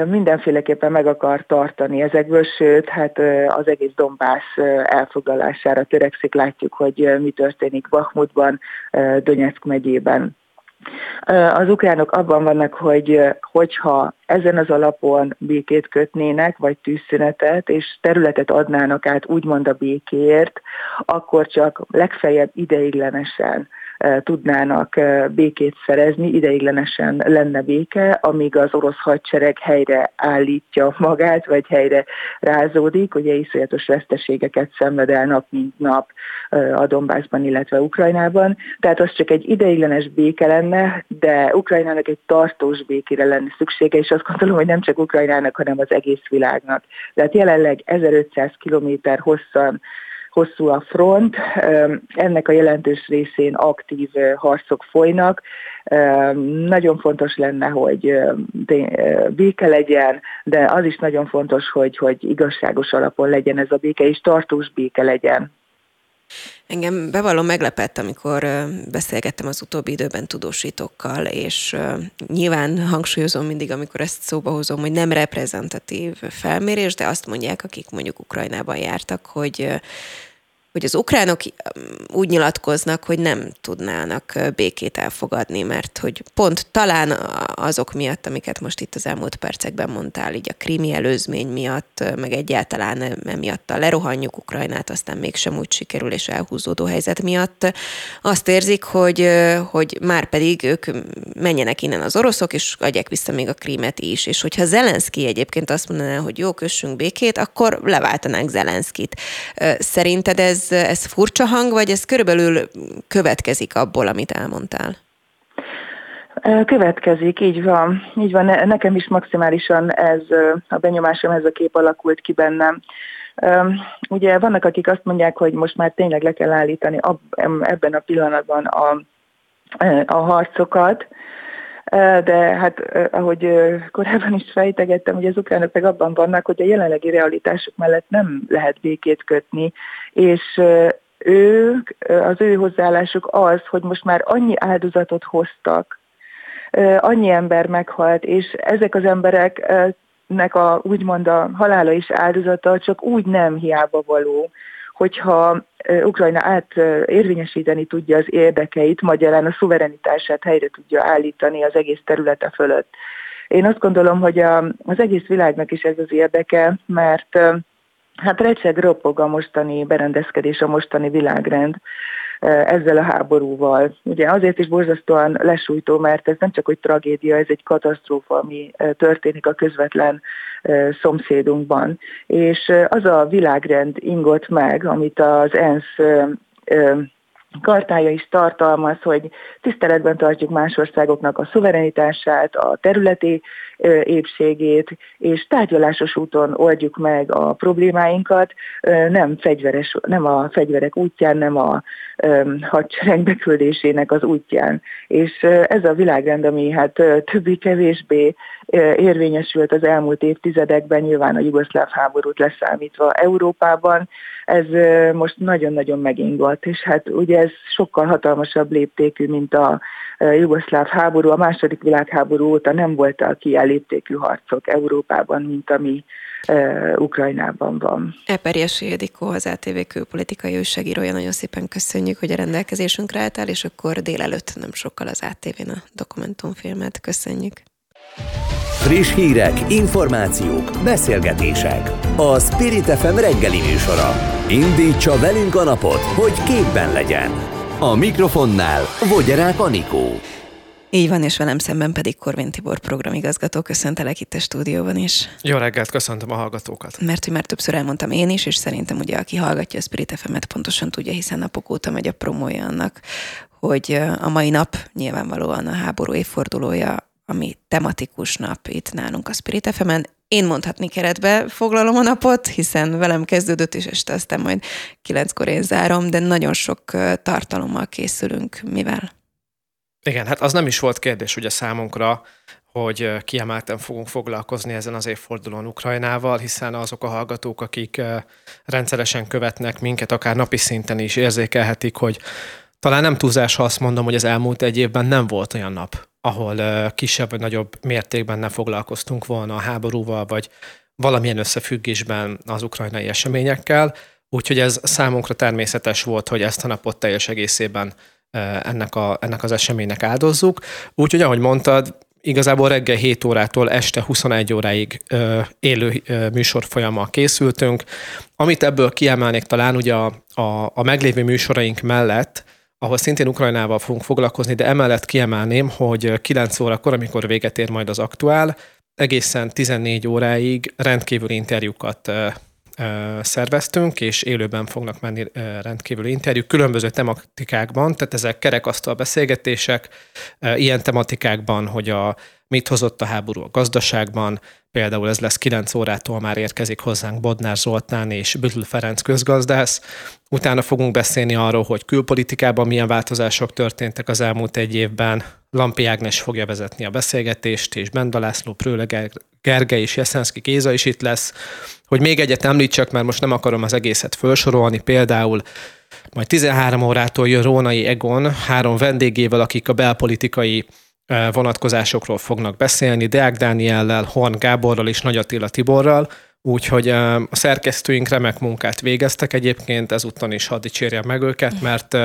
mindenféleképpen meg akar tartani ezekből, sőt, hát az egész Dombász elfoglalására törekszik, látjuk, hogy mi történik Bakhmutban, Donetsk megyében. Az ukránok abban vannak, hogy hogyha ezen az alapon békét kötnének, vagy tűzszünetet, és területet adnának át úgymond a békéért, akkor csak legfeljebb ideiglenesen tudnának békét szerezni, ideiglenesen lenne béke, amíg az orosz hadsereg helyre állítja magát, vagy helyre rázódik, ugye iszonyatos veszteségeket szenved el nap mint nap a Dombászban, illetve Ukrajnában. Tehát az csak egy ideiglenes béke lenne, de Ukrajnának egy tartós békére lenne szüksége, és azt gondolom, hogy nem csak Ukrajnának, hanem az egész világnak. Tehát jelenleg 1500 kilométer hosszan hosszú a front, ennek a jelentős részén aktív harcok folynak. Nagyon fontos lenne, hogy béke legyen, de az is nagyon fontos, hogy, hogy igazságos alapon legyen ez a béke, és tartós béke legyen. Engem bevallom meglepett, amikor beszélgettem az utóbbi időben tudósítókkal, és nyilván hangsúlyozom mindig, amikor ezt szóba hozom, hogy nem reprezentatív felmérés, de azt mondják, akik mondjuk Ukrajnában jártak, hogy hogy az ukránok úgy nyilatkoznak, hogy nem tudnának békét elfogadni, mert hogy pont talán azok miatt, amiket most itt az elmúlt percekben mondtál, így a krimi előzmény miatt, meg egyáltalán emiatt a lerohanjuk Ukrajnát, aztán mégsem úgy sikerül, és elhúzódó helyzet miatt azt érzik, hogy, hogy már pedig ők menjenek innen az oroszok, és adják vissza még a krímet is. És hogyha Zelenszky egyébként azt mondaná, hogy jó, kössünk békét, akkor leváltanánk Zelenszkit. Szerinted ez ez, ez furcsa hang, vagy ez körülbelül következik abból, amit elmondtál? Következik, így van. Így van, nekem is maximálisan ez a benyomásom, ez a kép alakult ki bennem. Ugye vannak, akik azt mondják, hogy most már tényleg le kell állítani ebben a pillanatban a, a harcokat, de hát ahogy korábban is fejtegettem, hogy az ukránok meg abban vannak, hogy a jelenlegi realitások mellett nem lehet békét kötni, és ők, az ő hozzáállásuk az, hogy most már annyi áldozatot hoztak, annyi ember meghalt, és ezek az embereknek a úgymond a halála is áldozata csak úgy nem hiába való, hogyha Ukrajna át érvényesíteni tudja az érdekeit, magyarán a szuverenitását helyre tudja állítani az egész területe fölött. Én azt gondolom, hogy a, az egész világnak is ez az érdeke, mert hát recseg ropog a mostani berendezkedés, a mostani világrend ezzel a háborúval. Ugye azért is borzasztóan lesújtó, mert ez nem csak hogy tragédia, ez egy katasztrófa, ami történik a közvetlen szomszédunkban. És az a világrend ingott meg, amit az ENSZ kartája is tartalmaz, hogy tiszteletben tartjuk más országoknak a szuverenitását, a területi épségét, és tárgyalásos úton oldjuk meg a problémáinkat, nem, fegyveres, nem a fegyverek útján, nem a hadsereg beküldésének az útján. És ez a világrend, ami hát többi-kevésbé érvényesült az elmúlt évtizedekben, nyilván a jugoszláv háborút leszámítva Európában, ez most nagyon-nagyon megingott, és hát ugye ez sokkal hatalmasabb léptékű, mint a jugoszláv háború. A második világháború óta nem voltak ilyen léptékű harcok Európában, mint ami Ukrajnában van. Eperjes Ildikó, az ATV külpolitikai újságírója, nagyon szépen köszönjük, hogy a rendelkezésünkre álltál, és akkor délelőtt nem sokkal az ATV-n a dokumentumfilmet. Köszönjük. Friss hírek, információk, beszélgetések. A Spirit FM reggeli műsora. Indítsa velünk a napot, hogy képben legyen. A mikrofonnál Vogyerák Anikó. Így van, és velem szemben pedig Korvin Tibor programigazgató. Köszöntelek itt a stúdióban is. Jó reggelt, köszöntöm a hallgatókat. Mert hogy már többször elmondtam én is, és szerintem ugye aki hallgatja a Spirit FM-et pontosan tudja, hiszen napok óta megy a promója annak, hogy a mai nap nyilvánvalóan a háború évfordulója, ami tematikus nap itt nálunk a Spirit fm. Én mondhatni keretbe foglalom a napot, hiszen velem kezdődött, és este aztán majd kilenckor én zárom, de nagyon sok tartalommal készülünk. Mivel? Igen, hát az nem is volt kérdés ugye számunkra, hogy kiemelten fogunk foglalkozni ezen az évfordulón Ukrajnával, hiszen azok a hallgatók, akik rendszeresen követnek minket, akár napi szinten is érzékelhetik, hogy talán nem túlzás, ha azt mondom, hogy az elmúlt egy évben nem volt olyan nap, ahol kisebb vagy nagyobb mértékben nem foglalkoztunk volna a háborúval, vagy valamilyen összefüggésben az ukrajnai eseményekkel. Úgyhogy ez számunkra természetes volt, hogy ezt a napot teljes egészében ennek, a, ennek az eseménynek áldozzuk. Úgyhogy, ahogy mondtad, igazából reggel 7 órától este 21 óráig élő ö, műsorfolyammal készültünk. Amit ebből kiemelnék talán ugye a, a, a meglévő műsoraink mellett, ahol szintén Ukrajnával fogunk foglalkozni, de emellett kiemelném, hogy 9 órakor, amikor véget ér majd az aktuál, egészen 14 óráig rendkívül interjúkat szerveztünk, és élőben fognak menni rendkívül interjúk különböző tematikákban, tehát ezek kerekasztal beszélgetések, ilyen tematikákban, hogy a mit hozott a háború a gazdaságban, például ez lesz 9 órától már érkezik hozzánk Bodnár Zoltán és Bütl Ferenc közgazdász. Utána fogunk beszélni arról, hogy külpolitikában milyen változások történtek az elmúlt egy évben. Lampi Ágnes fogja vezetni a beszélgetést, és Benda László, Prőle Gergely és Jeszenszki Géza is itt lesz. Hogy még egyet említsek, mert most nem akarom az egészet felsorolni, például majd 13 órától jön Rónai Egon három vendégével, akik a belpolitikai vonatkozásokról fognak beszélni, Deák Dániellel, Horn Gáborral és Nagy Attila Tiborral, úgyhogy a szerkesztőink remek munkát végeztek egyébként, ezúttal is hadd dicsérjem meg őket, mert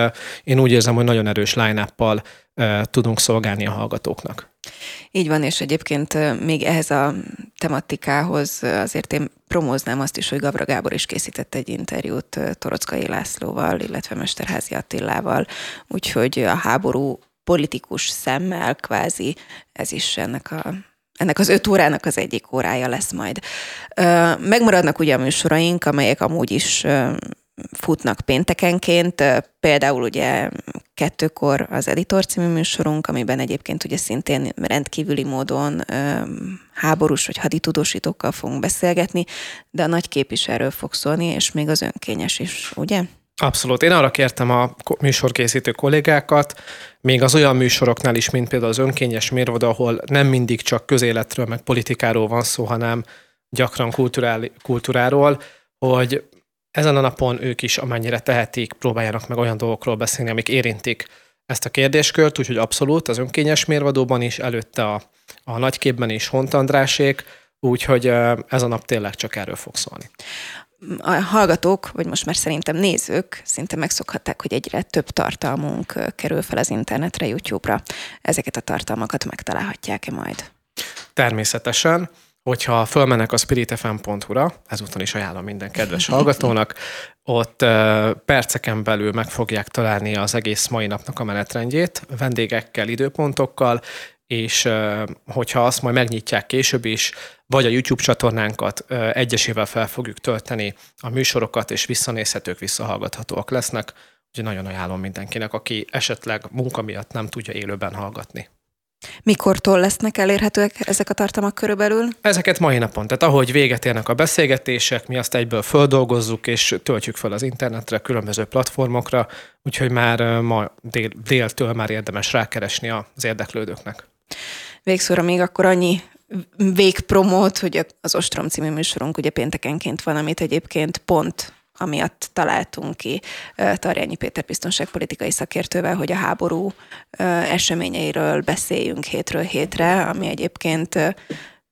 én úgy érzem, hogy nagyon erős line tudunk szolgálni a hallgatóknak. Így van, és egyébként még ehhez a tematikához azért én promóznám azt is, hogy Gabra Gábor is készített egy interjút Torockai Lászlóval, illetve Mesterházi Attilával, úgyhogy a háború politikus szemmel kvázi ez is ennek a ennek az öt órának az egyik órája lesz majd. Megmaradnak ugye a műsoraink, amelyek amúgy is futnak péntekenként, például ugye kettőkor az Editor című műsorunk, amiben egyébként ugye szintén rendkívüli módon háborús vagy haditudósítókkal fogunk beszélgetni, de a nagy kép is erről fog szólni, és még az önkényes is, ugye? Abszolút. Én arra kértem a műsorkészítő kollégákat, még az olyan műsoroknál is, mint például az önkényes mérvada, ahol nem mindig csak közéletről, meg politikáról van szó, hanem gyakran kultúráról, hogy ezen a napon ők is, amennyire tehetik, próbáljanak meg olyan dolgokról beszélni, amik érintik ezt a kérdéskört, úgyhogy abszolút az önkényes mérvadóban is, előtte a, a nagyképben is Hont Andrásék, úgyhogy ez a nap tényleg csak erről fog szólni a hallgatók, vagy most már szerintem nézők szinte megszokhatták, hogy egyre több tartalmunk kerül fel az internetre, YouTube-ra. Ezeket a tartalmakat megtalálhatják-e majd? Természetesen hogyha fölmennek a spiritfm.hu-ra, ezúton is ajánlom minden kedves hallgatónak, ott perceken belül meg fogják találni az egész mai napnak a menetrendjét, vendégekkel, időpontokkal, és hogyha azt majd megnyitják később is, vagy a YouTube csatornánkat egyesével fel fogjuk tölteni a műsorokat, és visszanézhetők, visszahallgathatóak lesznek. Úgyhogy nagyon ajánlom mindenkinek, aki esetleg munka miatt nem tudja élőben hallgatni. Mikortól lesznek elérhetőek ezek a tartalmak körülbelül? Ezeket mai napon. Tehát ahogy véget érnek a beszélgetések, mi azt egyből földolgozzuk, és töltjük fel az internetre, különböző platformokra, úgyhogy már ma dél, déltől már érdemes rákeresni az érdeklődőknek. Végszóra még akkor annyi végpromót, hogy az Ostrom című műsorunk ugye péntekenként van, amit egyébként pont amiatt találtunk ki Tarjányi Péter biztonságpolitikai szakértővel, hogy a háború eseményeiről beszéljünk hétről hétre, ami egyébként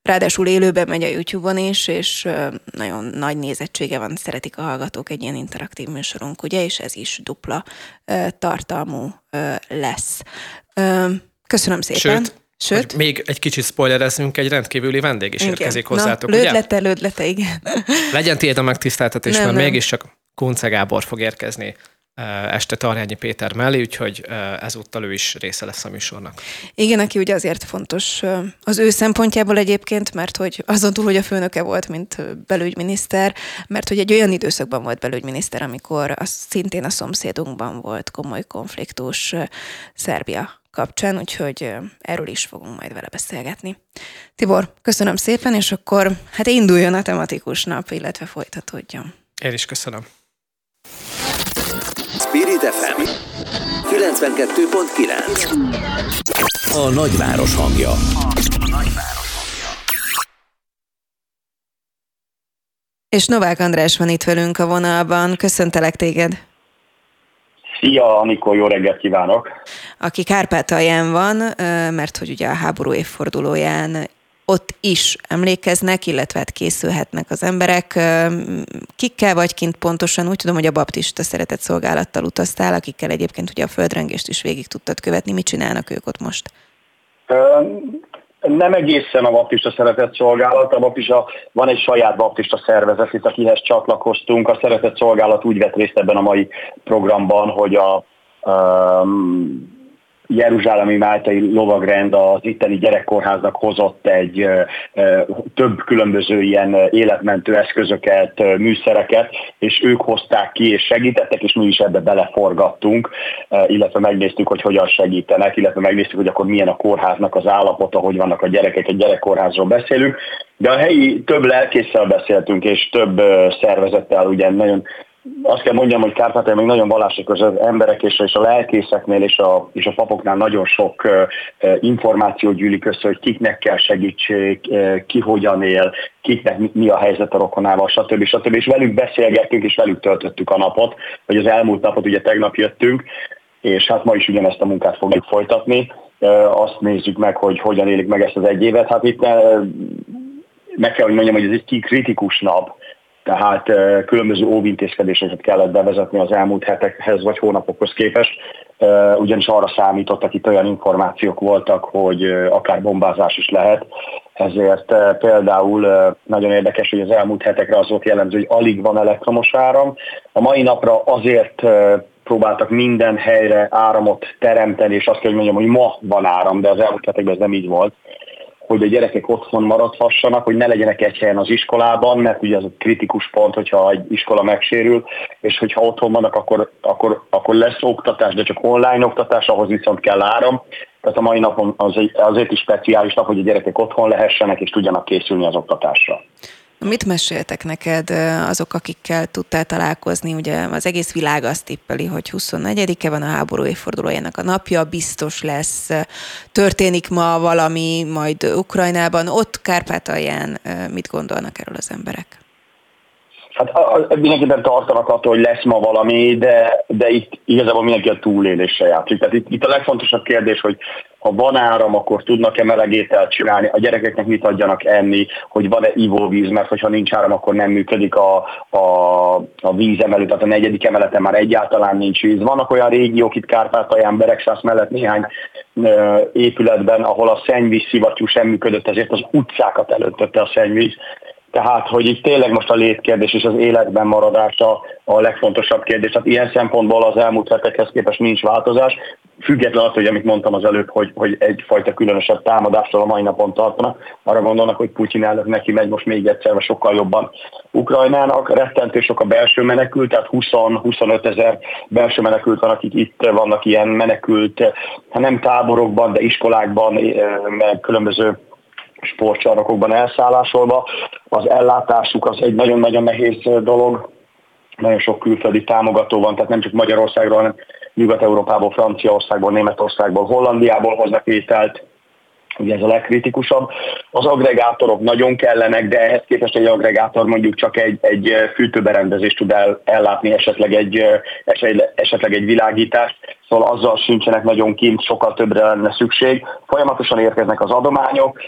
ráadásul élőben megy a YouTube-on is, és nagyon nagy nézettsége van, szeretik a hallgatók egy ilyen interaktív műsorunk, ugye, és ez is dupla tartalmú lesz. Köszönöm szépen. Sőt, Sőt? Hogy még egy kicsit spoilerezünk, egy rendkívüli vendég is igen. érkezik hozzátok, Na, lődlete, ugye? lődlete, igen. Legyen tiéd a megtiszteltetés, nem, mert nem. mégiscsak Kunce Gábor fog érkezni este Tarjányi Péter mellé, úgyhogy ezúttal ő is része lesz a műsornak. Igen, aki ugye azért fontos az ő szempontjából egyébként, mert hogy azon túl, hogy a főnöke volt, mint belügyminiszter, mert hogy egy olyan időszakban volt belügyminiszter, amikor az szintén a szomszédunkban volt komoly konfliktus Szerbia kapcsán, úgyhogy erről is fogunk majd vele beszélgetni. Tibor, köszönöm szépen, és akkor hát induljon a tematikus nap, illetve folytatódjon. Én is köszönöm. Spirit FM 92.9 A nagyváros hangja. És Novák András van itt velünk a vonalban. Köszöntelek téged. Szia, Anikó, jó reggelt kívánok! Aki Kárpátalján van, mert hogy ugye a háború évfordulóján ott is emlékeznek, illetve hát készülhetnek az emberek. Kikkel vagy kint pontosan? Úgy tudom, hogy a baptista szeretett szolgálattal utaztál, akikkel egyébként ugye a földrengést is végig tudtad követni. Mit csinálnak ők ott most? Nem egészen a baptista szeretett szolgálat, a baptista, van egy saját baptista szervezet, itt akihez csatlakoztunk. A szeretett szolgálat úgy vett részt ebben a mai programban, hogy a um, Jeruzsálemi Máltai Lovagrend az itteni gyerekkorháznak hozott egy több különböző ilyen életmentő eszközöket, műszereket, és ők hozták ki és segítettek, és mi is ebbe beleforgattunk, illetve megnéztük, hogy hogyan segítenek, illetve megnéztük, hogy akkor milyen a kórháznak az állapota, hogy vannak a gyerekek, egy gyerekkorházról beszélünk, de a helyi több lelkészsel beszéltünk, és több szervezettel, ugye nagyon azt kell mondjam, hogy Kárpátai még nagyon vallásos az emberek és, és a lelkészeknél és a, és a papoknál nagyon sok uh, információ gyűlik össze, hogy kiknek kell segítség, uh, ki hogyan él, kiknek mi, mi a helyzet a rokonával, stb. stb. És velük beszélgettünk, és velük töltöttük a napot, vagy az elmúlt napot ugye tegnap jöttünk, és hát ma is ugyanezt a munkát fogjuk folytatni. Uh, azt nézzük meg, hogy hogyan élik meg ezt az egy évet. Hát itt meg kell, hogy mondjam, hogy ez egy kritikus nap, tehát különböző óvintézkedéseket kellett bevezetni az elmúlt hetekhez vagy hónapokhoz képest, ugyanis arra számítottak, itt olyan információk voltak, hogy akár bombázás is lehet, ezért például nagyon érdekes, hogy az elmúlt hetekre az volt jellemző, hogy alig van elektromos áram. A mai napra azért próbáltak minden helyre áramot teremteni, és azt kell, hogy mondjam, hogy ma van áram, de az elmúlt hetekben ez nem így volt hogy a gyerekek otthon maradhassanak, hogy ne legyenek egy helyen az iskolában, mert ugye az a kritikus pont, hogyha egy iskola megsérül, és hogyha otthon vannak, akkor, akkor, akkor lesz oktatás, de csak online oktatás, ahhoz viszont kell áram. Tehát a mai napon az, azért is speciális nap, hogy a gyerekek otthon lehessenek és tudjanak készülni az oktatásra. Mit meséltek neked azok, akikkel tudtál találkozni? Ugye az egész világ azt tippeli, hogy 24-e van a háború évfordulójának a napja, biztos lesz, történik ma valami, majd Ukrajnában, ott Kárpátalján mit gondolnak erről az emberek? Hát mindenképpen tartanak attól, hogy lesz ma valami, de, de itt igazából mindenki a túlélésre játszik. Tehát itt, itt a legfontosabb kérdés, hogy ha van áram, akkor tudnak-e melegételt csinálni, a gyerekeknek mit adjanak enni, hogy van-e ivóvíz, mert hogyha nincs áram, akkor nem működik a, a, a vízemelő, tehát a negyedik emeleten már egyáltalán nincs víz. Vannak olyan régiók itt Kárpátalján, Beregszász mellett néhány épületben, ahol a szennyvíz szivattyú sem működött, ezért az utcákat elöntötte a szennyvíz, tehát, hogy itt tényleg most a létkérdés és az életben maradása a legfontosabb kérdés. Tehát ilyen szempontból az elmúlt hetekhez képest nincs változás. Független attól, hogy amit mondtam az előbb, hogy, hogy egyfajta különösebb támadással a mai napon tartanak, arra gondolnak, hogy Putyin elnök neki megy most még egyszer, vagy sokkal jobban Ukrajnának. Rettentő sok a belső menekült, tehát 20-25 ezer belső menekült van, akik itt vannak ilyen menekült, hát nem táborokban, de iskolákban, eh, meg különböző sportcsarnokokban elszállásolva. Az ellátásuk az egy nagyon-nagyon nehéz dolog, nagyon sok külföldi támogató van, tehát nem csak Magyarországról, hanem Nyugat-Európából, Franciaországból, Németországból, Hollandiából hoznak ételt, ugye ez a legkritikusabb. Az agregátorok nagyon kellenek, de ehhez képest egy agregátor mondjuk csak egy, egy fűtőberendezést tud el, ellátni, esetleg egy, esetleg egy világítást, szóval azzal sincsenek nagyon kint, sokkal többre lenne szükség. Folyamatosan érkeznek az adományok,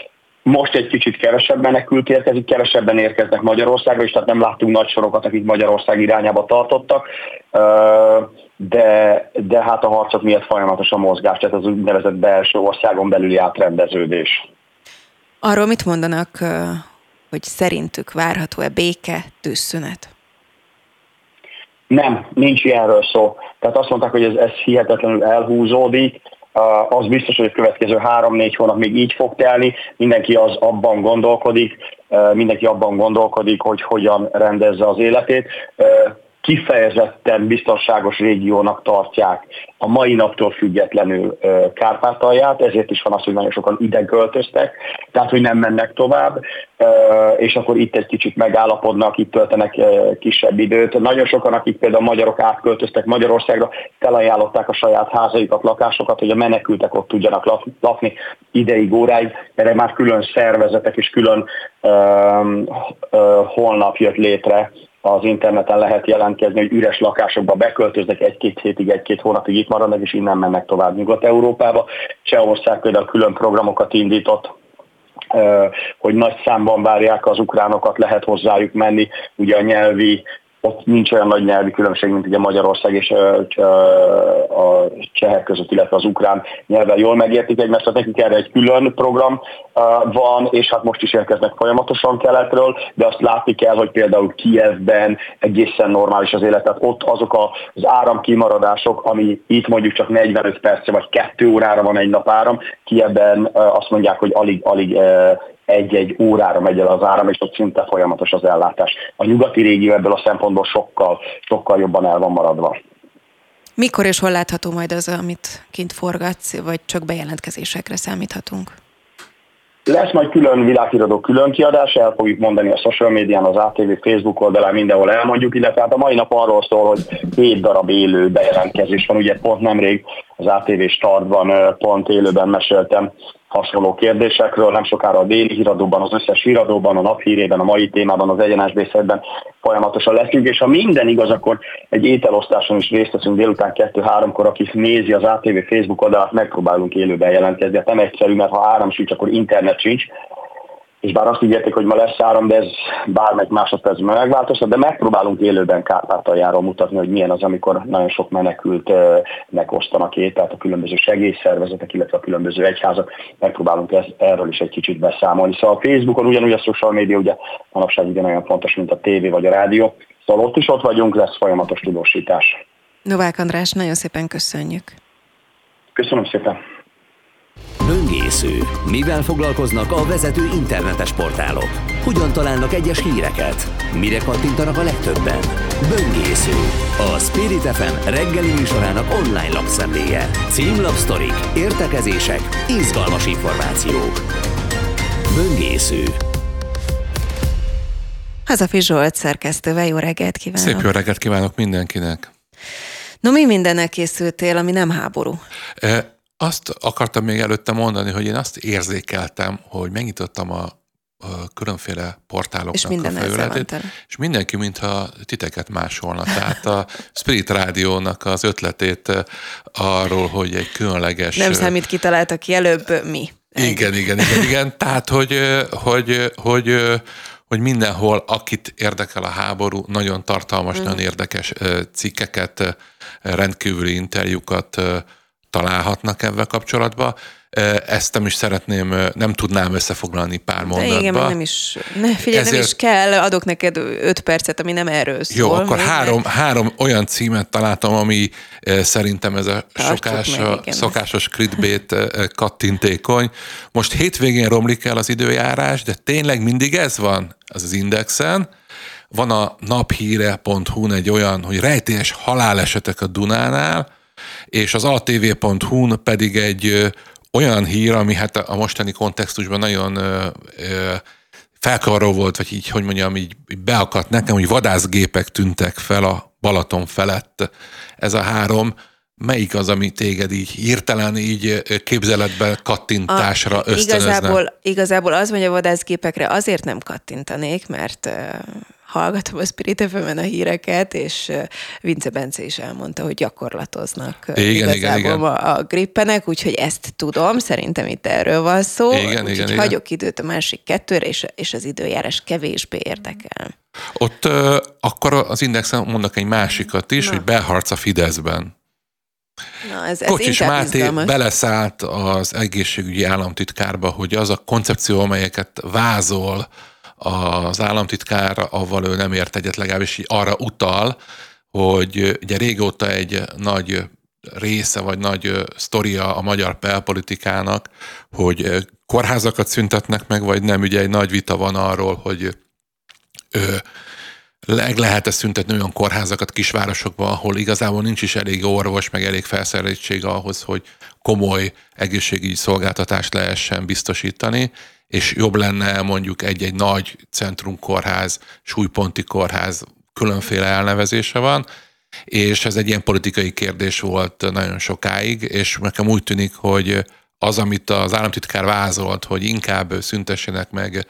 most egy kicsit kevesebb menekült érkezik, kevesebben érkeznek Magyarországra, és tehát nem láttunk nagy sorokat, akik Magyarország irányába tartottak. de, de hát a harcok miatt folyamatos a mozgás, tehát az úgynevezett belső országon belüli átrendeződés. Arról mit mondanak, hogy szerintük várható-e béke, tűzszünet? Nem, nincs ilyenről szó. Tehát azt mondták, hogy ez, ez hihetetlenül elhúzódik, az biztos, hogy a következő három-négy hónap még így fog telni, mindenki az abban gondolkodik, mindenki abban gondolkodik, hogy hogyan rendezze az életét kifejezetten biztonságos régiónak tartják a mai naptól függetlenül Kárpátalját, ezért is van az, hogy nagyon sokan ide költöztek, tehát hogy nem mennek tovább, és akkor itt egy kicsit megállapodnak, itt töltenek kisebb időt. Nagyon sokan, akik például magyarok átköltöztek Magyarországra, felajánlották a saját házaikat, lakásokat, hogy a menekültek ott tudjanak lakni ideig, óráig, erre már külön szervezetek és külön holnap jött létre, az interneten lehet jelentkezni, hogy üres lakásokba beköltöznek egy-két hétig, egy-két hónapig itt maradnak, és innen mennek tovább Nyugat-Európába. Csehország például külön programokat indított, hogy nagy számban várják az ukránokat, lehet hozzájuk menni, ugye a nyelvi ott nincs olyan nagy nyelvi különbség, mint ugye Magyarország és a csehek között, illetve az ukrán nyelven. Jól megértik egymást, tehát nekik erre egy külön program van, és hát most is érkeznek folyamatosan keletről, de azt látni kell, hogy például Kievben egészen normális az élet, tehát ott azok az áramkimaradások, ami itt mondjuk csak 45 percre vagy 2 órára van egy nap áram, Kievben azt mondják, hogy alig-alig egy-egy órára megy el az áram, és ott szinte folyamatos az ellátás. A nyugati régió ebből a szempontból sokkal, sokkal jobban el van maradva. Mikor és hol látható majd az, amit kint forgatsz, vagy csak bejelentkezésekre számíthatunk? Lesz majd külön világhíradó külön kiadás, el fogjuk mondani a social médián, az ATV Facebook oldalán, mindenhol elmondjuk, illetve hát a mai nap arról szól, hogy két darab élő bejelentkezés van, ugye pont nemrég az ATV startban pont élőben meséltem hasonló kérdésekről, nem sokára a déli híradóban, az összes híradóban, a naphírében, a mai témában, az egyenes beszédben folyamatosan leszünk, és ha minden igaz, akkor egy ételosztáson is részt veszünk délután 2-3-kor, aki nézi az ATV Facebook oldalát, megpróbálunk élőben jelentkezni. Hát nem egyszerű, mert ha áram sincs, akkor internet sincs, és bár azt ígérték, hogy ma lesz áram, de ez bármelyik másodpercben megváltozhat, de megpróbálunk élőben Kárpátaljáról mutatni, hogy milyen az, amikor nagyon sok menekültnek osztanak ét, tehát a különböző segélyszervezetek, illetve a különböző egyházak, megpróbálunk ez, erről is egy kicsit beszámolni. Szóval a Facebookon ugyanúgy a social media ugye manapság ugyanolyan fontos, mint a tévé vagy a rádió, szóval ott is ott vagyunk, lesz folyamatos tudósítás. Novák András, nagyon szépen köszönjük. Köszönöm szépen. Böngésző. Mivel foglalkoznak a vezető internetes portálok? Hogyan találnak egyes híreket? Mire kattintanak a legtöbben? Böngésző. A Spirit FM reggeli műsorának online lapszemléje. Címlapsztorik, értekezések, izgalmas információk. Böngésző. Hazafi Zsolt szerkesztővel jó reggelt kívánok! Szép jó reggelt kívánok mindenkinek! No, mi mindennek készültél, ami nem háború? E- azt akartam még előtte mondani, hogy én azt érzékeltem, hogy megnyitottam a, a különféle portáloknak és a felületét, és mindenki, mintha titeket másolna. Tehát a Spirit Rádiónak az ötletét eh, arról, hogy egy különleges... Nem számít, kitaláltak ki előbb mi. Igen, igen, igen, igen. Tehát, hogy, eh, hogy, hogy, eh, hogy mindenhol, akit érdekel a háború, nagyon tartalmas, mm. nagyon érdekes cikkeket, rendkívüli interjúkat találhatnak ebben kapcsolatban. Ezt nem is szeretném, nem tudnám összefoglalni pár mondatba. igen, nem is, ne, figyelj, Ezért... nem is kell, adok neked öt percet, ami nem erről szól. Jó, akkor három, három olyan címet találtam, ami szerintem ez a sokás, meg, igen. szokásos clickbait kattintékony. Most hétvégén romlik el az időjárás, de tényleg mindig ez van az az indexen. Van a naphíre.hu egy olyan, hogy rejtélyes halálesetek a Dunánál, és az altv.hu-n pedig egy olyan hír, ami hát a mostani kontextusban nagyon felkavaró volt, vagy így, hogy mondjam, így beakadt nekem, hogy vadászgépek tűntek fel a Balaton felett. Ez a három, melyik az, ami téged így hirtelen így képzeletbe kattintásra a, ösztönözne? Igazából, igazából az, hogy a vadászgépekre azért nem kattintanék, mert hallgatom a Spirit fm a híreket, és Vince Bence is elmondta, hogy gyakorlatoznak igen, igen, igen. a, a grippenek, úgyhogy ezt tudom, szerintem itt erről van szó. Igen, úgyhogy igen, hagyok igen. időt a másik kettőre, és, és az időjárás kevésbé érdekel. Ott uh, akkor az Indexen mondok egy másikat is, Na. hogy beharc a Fideszben. Na, ez, ez Kocsis Máté izgalmas. beleszállt az egészségügyi államtitkárba, hogy az a koncepció, amelyeket vázol az államtitkár, avval ő nem ért egyet, legalábbis arra utal, hogy ugye régóta egy nagy része vagy nagy sztoria a magyar belpolitikának, hogy kórházakat szüntetnek meg, vagy nem. Ugye egy nagy vita van arról, hogy leg lehet-e szüntetni olyan kórházakat kisvárosokban, ahol igazából nincs is elég orvos, meg elég felszereltség ahhoz, hogy komoly egészségügyi szolgáltatást lehessen biztosítani, és jobb lenne mondjuk egy-egy nagy centrumkórház, súlyponti kórház, különféle elnevezése van, és ez egy ilyen politikai kérdés volt nagyon sokáig, és nekem úgy tűnik, hogy az, amit az államtitkár vázolt, hogy inkább szüntessenek meg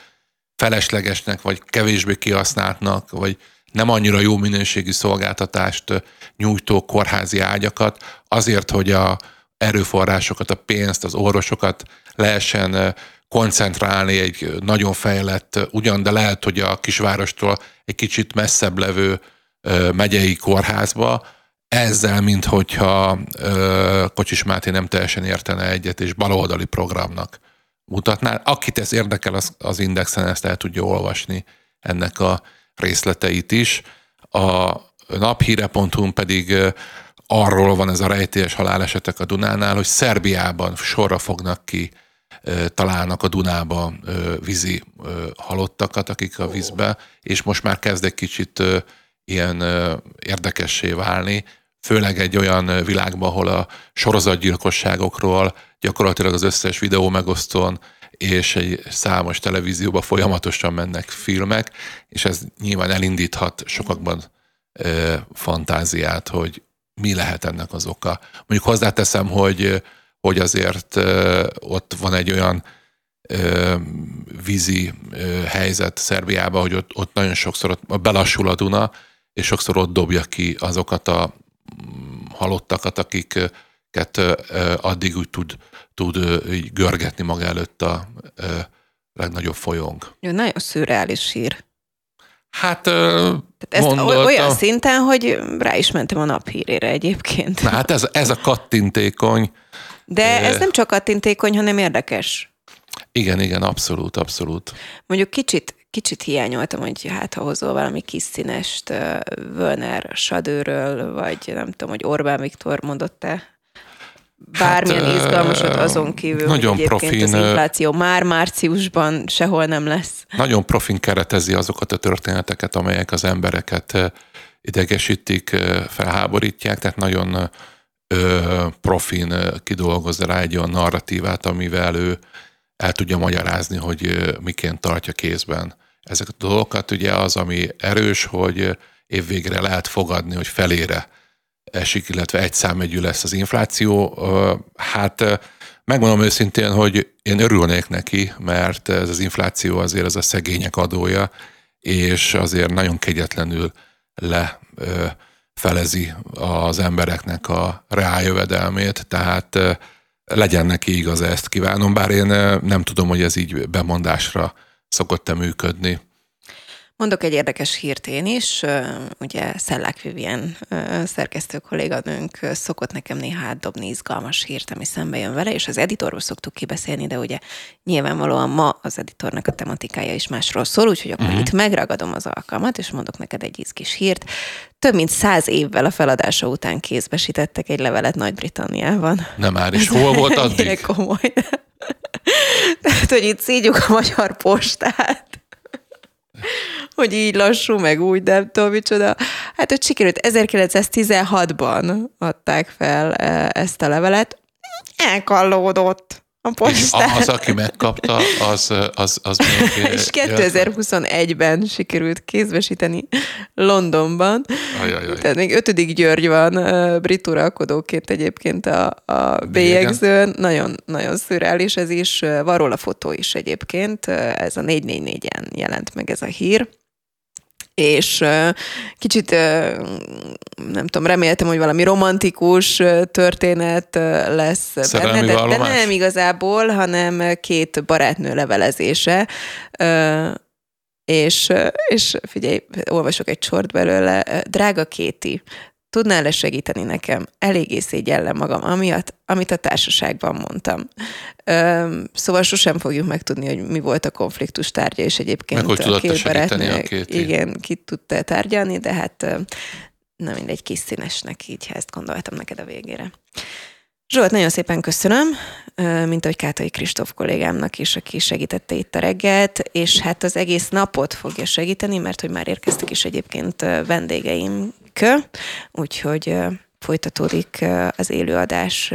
feleslegesnek, vagy kevésbé kihasználtnak, vagy nem annyira jó minőségű szolgáltatást nyújtó kórházi ágyakat, azért, hogy a erőforrásokat, a pénzt, az orvosokat lehessen koncentrálni egy nagyon fejlett, ugyan, de lehet, hogy a kisvárostól egy kicsit messzebb levő megyei kórházba, ezzel, mint hogyha Kocsis Máté nem teljesen értene egyet, és baloldali programnak mutatná. Akit ez érdekel, az, az Indexen ezt el tudja olvasni ennek a részleteit is. A naphíre.hu pedig arról van ez a rejtélyes halálesetek a Dunánál, hogy Szerbiában sorra fognak ki, találnak a Dunába vízi halottakat, akik a vízbe, és most már kezd egy kicsit ilyen érdekessé válni, főleg egy olyan világban, ahol a sorozatgyilkosságokról gyakorlatilag az összes videó megosztón és egy számos televízióban folyamatosan mennek filmek, és ez nyilván elindíthat sokakban fantáziát, hogy mi lehet ennek az oka. Mondjuk hozzáteszem, hogy, hogy azért ott van egy olyan vízi helyzet Szerbiában, hogy ott, ott nagyon sokszor ott belassul a Duna, és sokszor ott dobja ki azokat a mm, halottakat, akiket addig úgy tud tud így görgetni maga előtt a legnagyobb folyónk. Nagyon szürreális hír. Hát Tehát ezt mondott, olyan szinten, hogy rá is mentem a naphírére egyébként. Na hát ez, ez a kattintékony. De ez nem csak kattintékony, hanem érdekes. Igen, igen, abszolút, abszolút. Mondjuk kicsit, kicsit hiányoltam, hogy hát ha hozol valami kis színest uh, Völner Sadőről, vagy nem tudom, hogy Orbán Viktor mondott-e bármilyen hát, izgalmasat azon kívül, nagyon hogy profin, az infláció már márciusban sehol nem lesz. Nagyon profin keretezi azokat a történeteket, amelyek az embereket idegesítik, felháborítják, tehát nagyon profin kidolgoz rá egy olyan narratívát, amivel ő el tudja magyarázni, hogy miként tartja kézben ezeket a dolgokat. Ugye az, ami erős, hogy évvégre lehet fogadni, hogy felére esik, illetve egy számegyű lesz az infláció. Hát megmondom őszintén, hogy én örülnék neki, mert ez az infláció azért az a szegények adója, és azért nagyon kegyetlenül le felezi az embereknek a reáljövedelmét, tehát legyen neki igaz, ezt kívánom, bár én nem tudom, hogy ez így bemondásra szokott-e működni. Mondok egy érdekes hírt én is. Ugye Szellák Vivien szerkesztő kolléganőnk szokott nekem néha átdobni izgalmas hírt, ami szembe jön vele, és az editorról szoktuk kibeszélni, de ugye nyilvánvalóan ma az editornak a tematikája is másról szól, úgyhogy akkor uh-huh. itt megragadom az alkalmat, és mondok neked egy izgis hírt. Több mint száz évvel a feladása után kézbesítettek egy levelet Nagy-Britanniában. Nem már, és hol volt addig? komoly. Tehát, hogy itt szígyuk a magyar postát hogy így lassú, meg úgy, nem tudom micsoda. Hát, hogy sikerült. 1916-ban adták fel e, ezt a levelet, elkallódott a postán. Az, aki megkapta, az, az, az még... És 2021-ben sikerült kézbesíteni Londonban. Ajajaj. Tehát még ötödik György van brit uralkodóként egyébként a, a bélyegzőn. Nagyon, nagyon szürreális ez is. Van róla fotó is egyébként. Ez a 444-en jelent meg ez a hír és kicsit nem tudom, reméltem, hogy valami romantikus történet lesz benne, de, de nem igazából, hanem két barátnő levelezése, és, és figyelj, olvasok egy sort belőle, drága Kéti, Tudnál-e segíteni nekem? Eléggé szégyellem magam, amiatt, amit a társaságban mondtam. Ö, szóval sosem fogjuk megtudni, hogy mi volt a konfliktus tárgya, és egyébként Meg, hogy a két barátnő, a két igen, ki tudta tárgyalni, de hát nem mindegy kis színesnek, így ezt gondoltam neked a végére. Zsolt, nagyon szépen köszönöm, mint ahogy Kátai Kristóf kollégámnak is, aki segítette itt a reggelt, és hát az egész napot fogja segíteni, mert hogy már érkeztek is egyébként vendégeim úgyhogy folytatódik az élőadás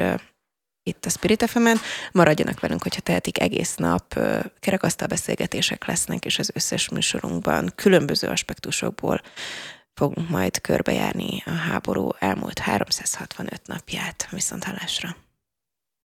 itt a Spirit fm -en. Maradjanak velünk, hogyha tehetik egész nap kerekasztal beszélgetések lesznek, és az összes műsorunkban különböző aspektusokból fogunk majd körbejárni a háború elmúlt 365 napját. Viszont hallásra!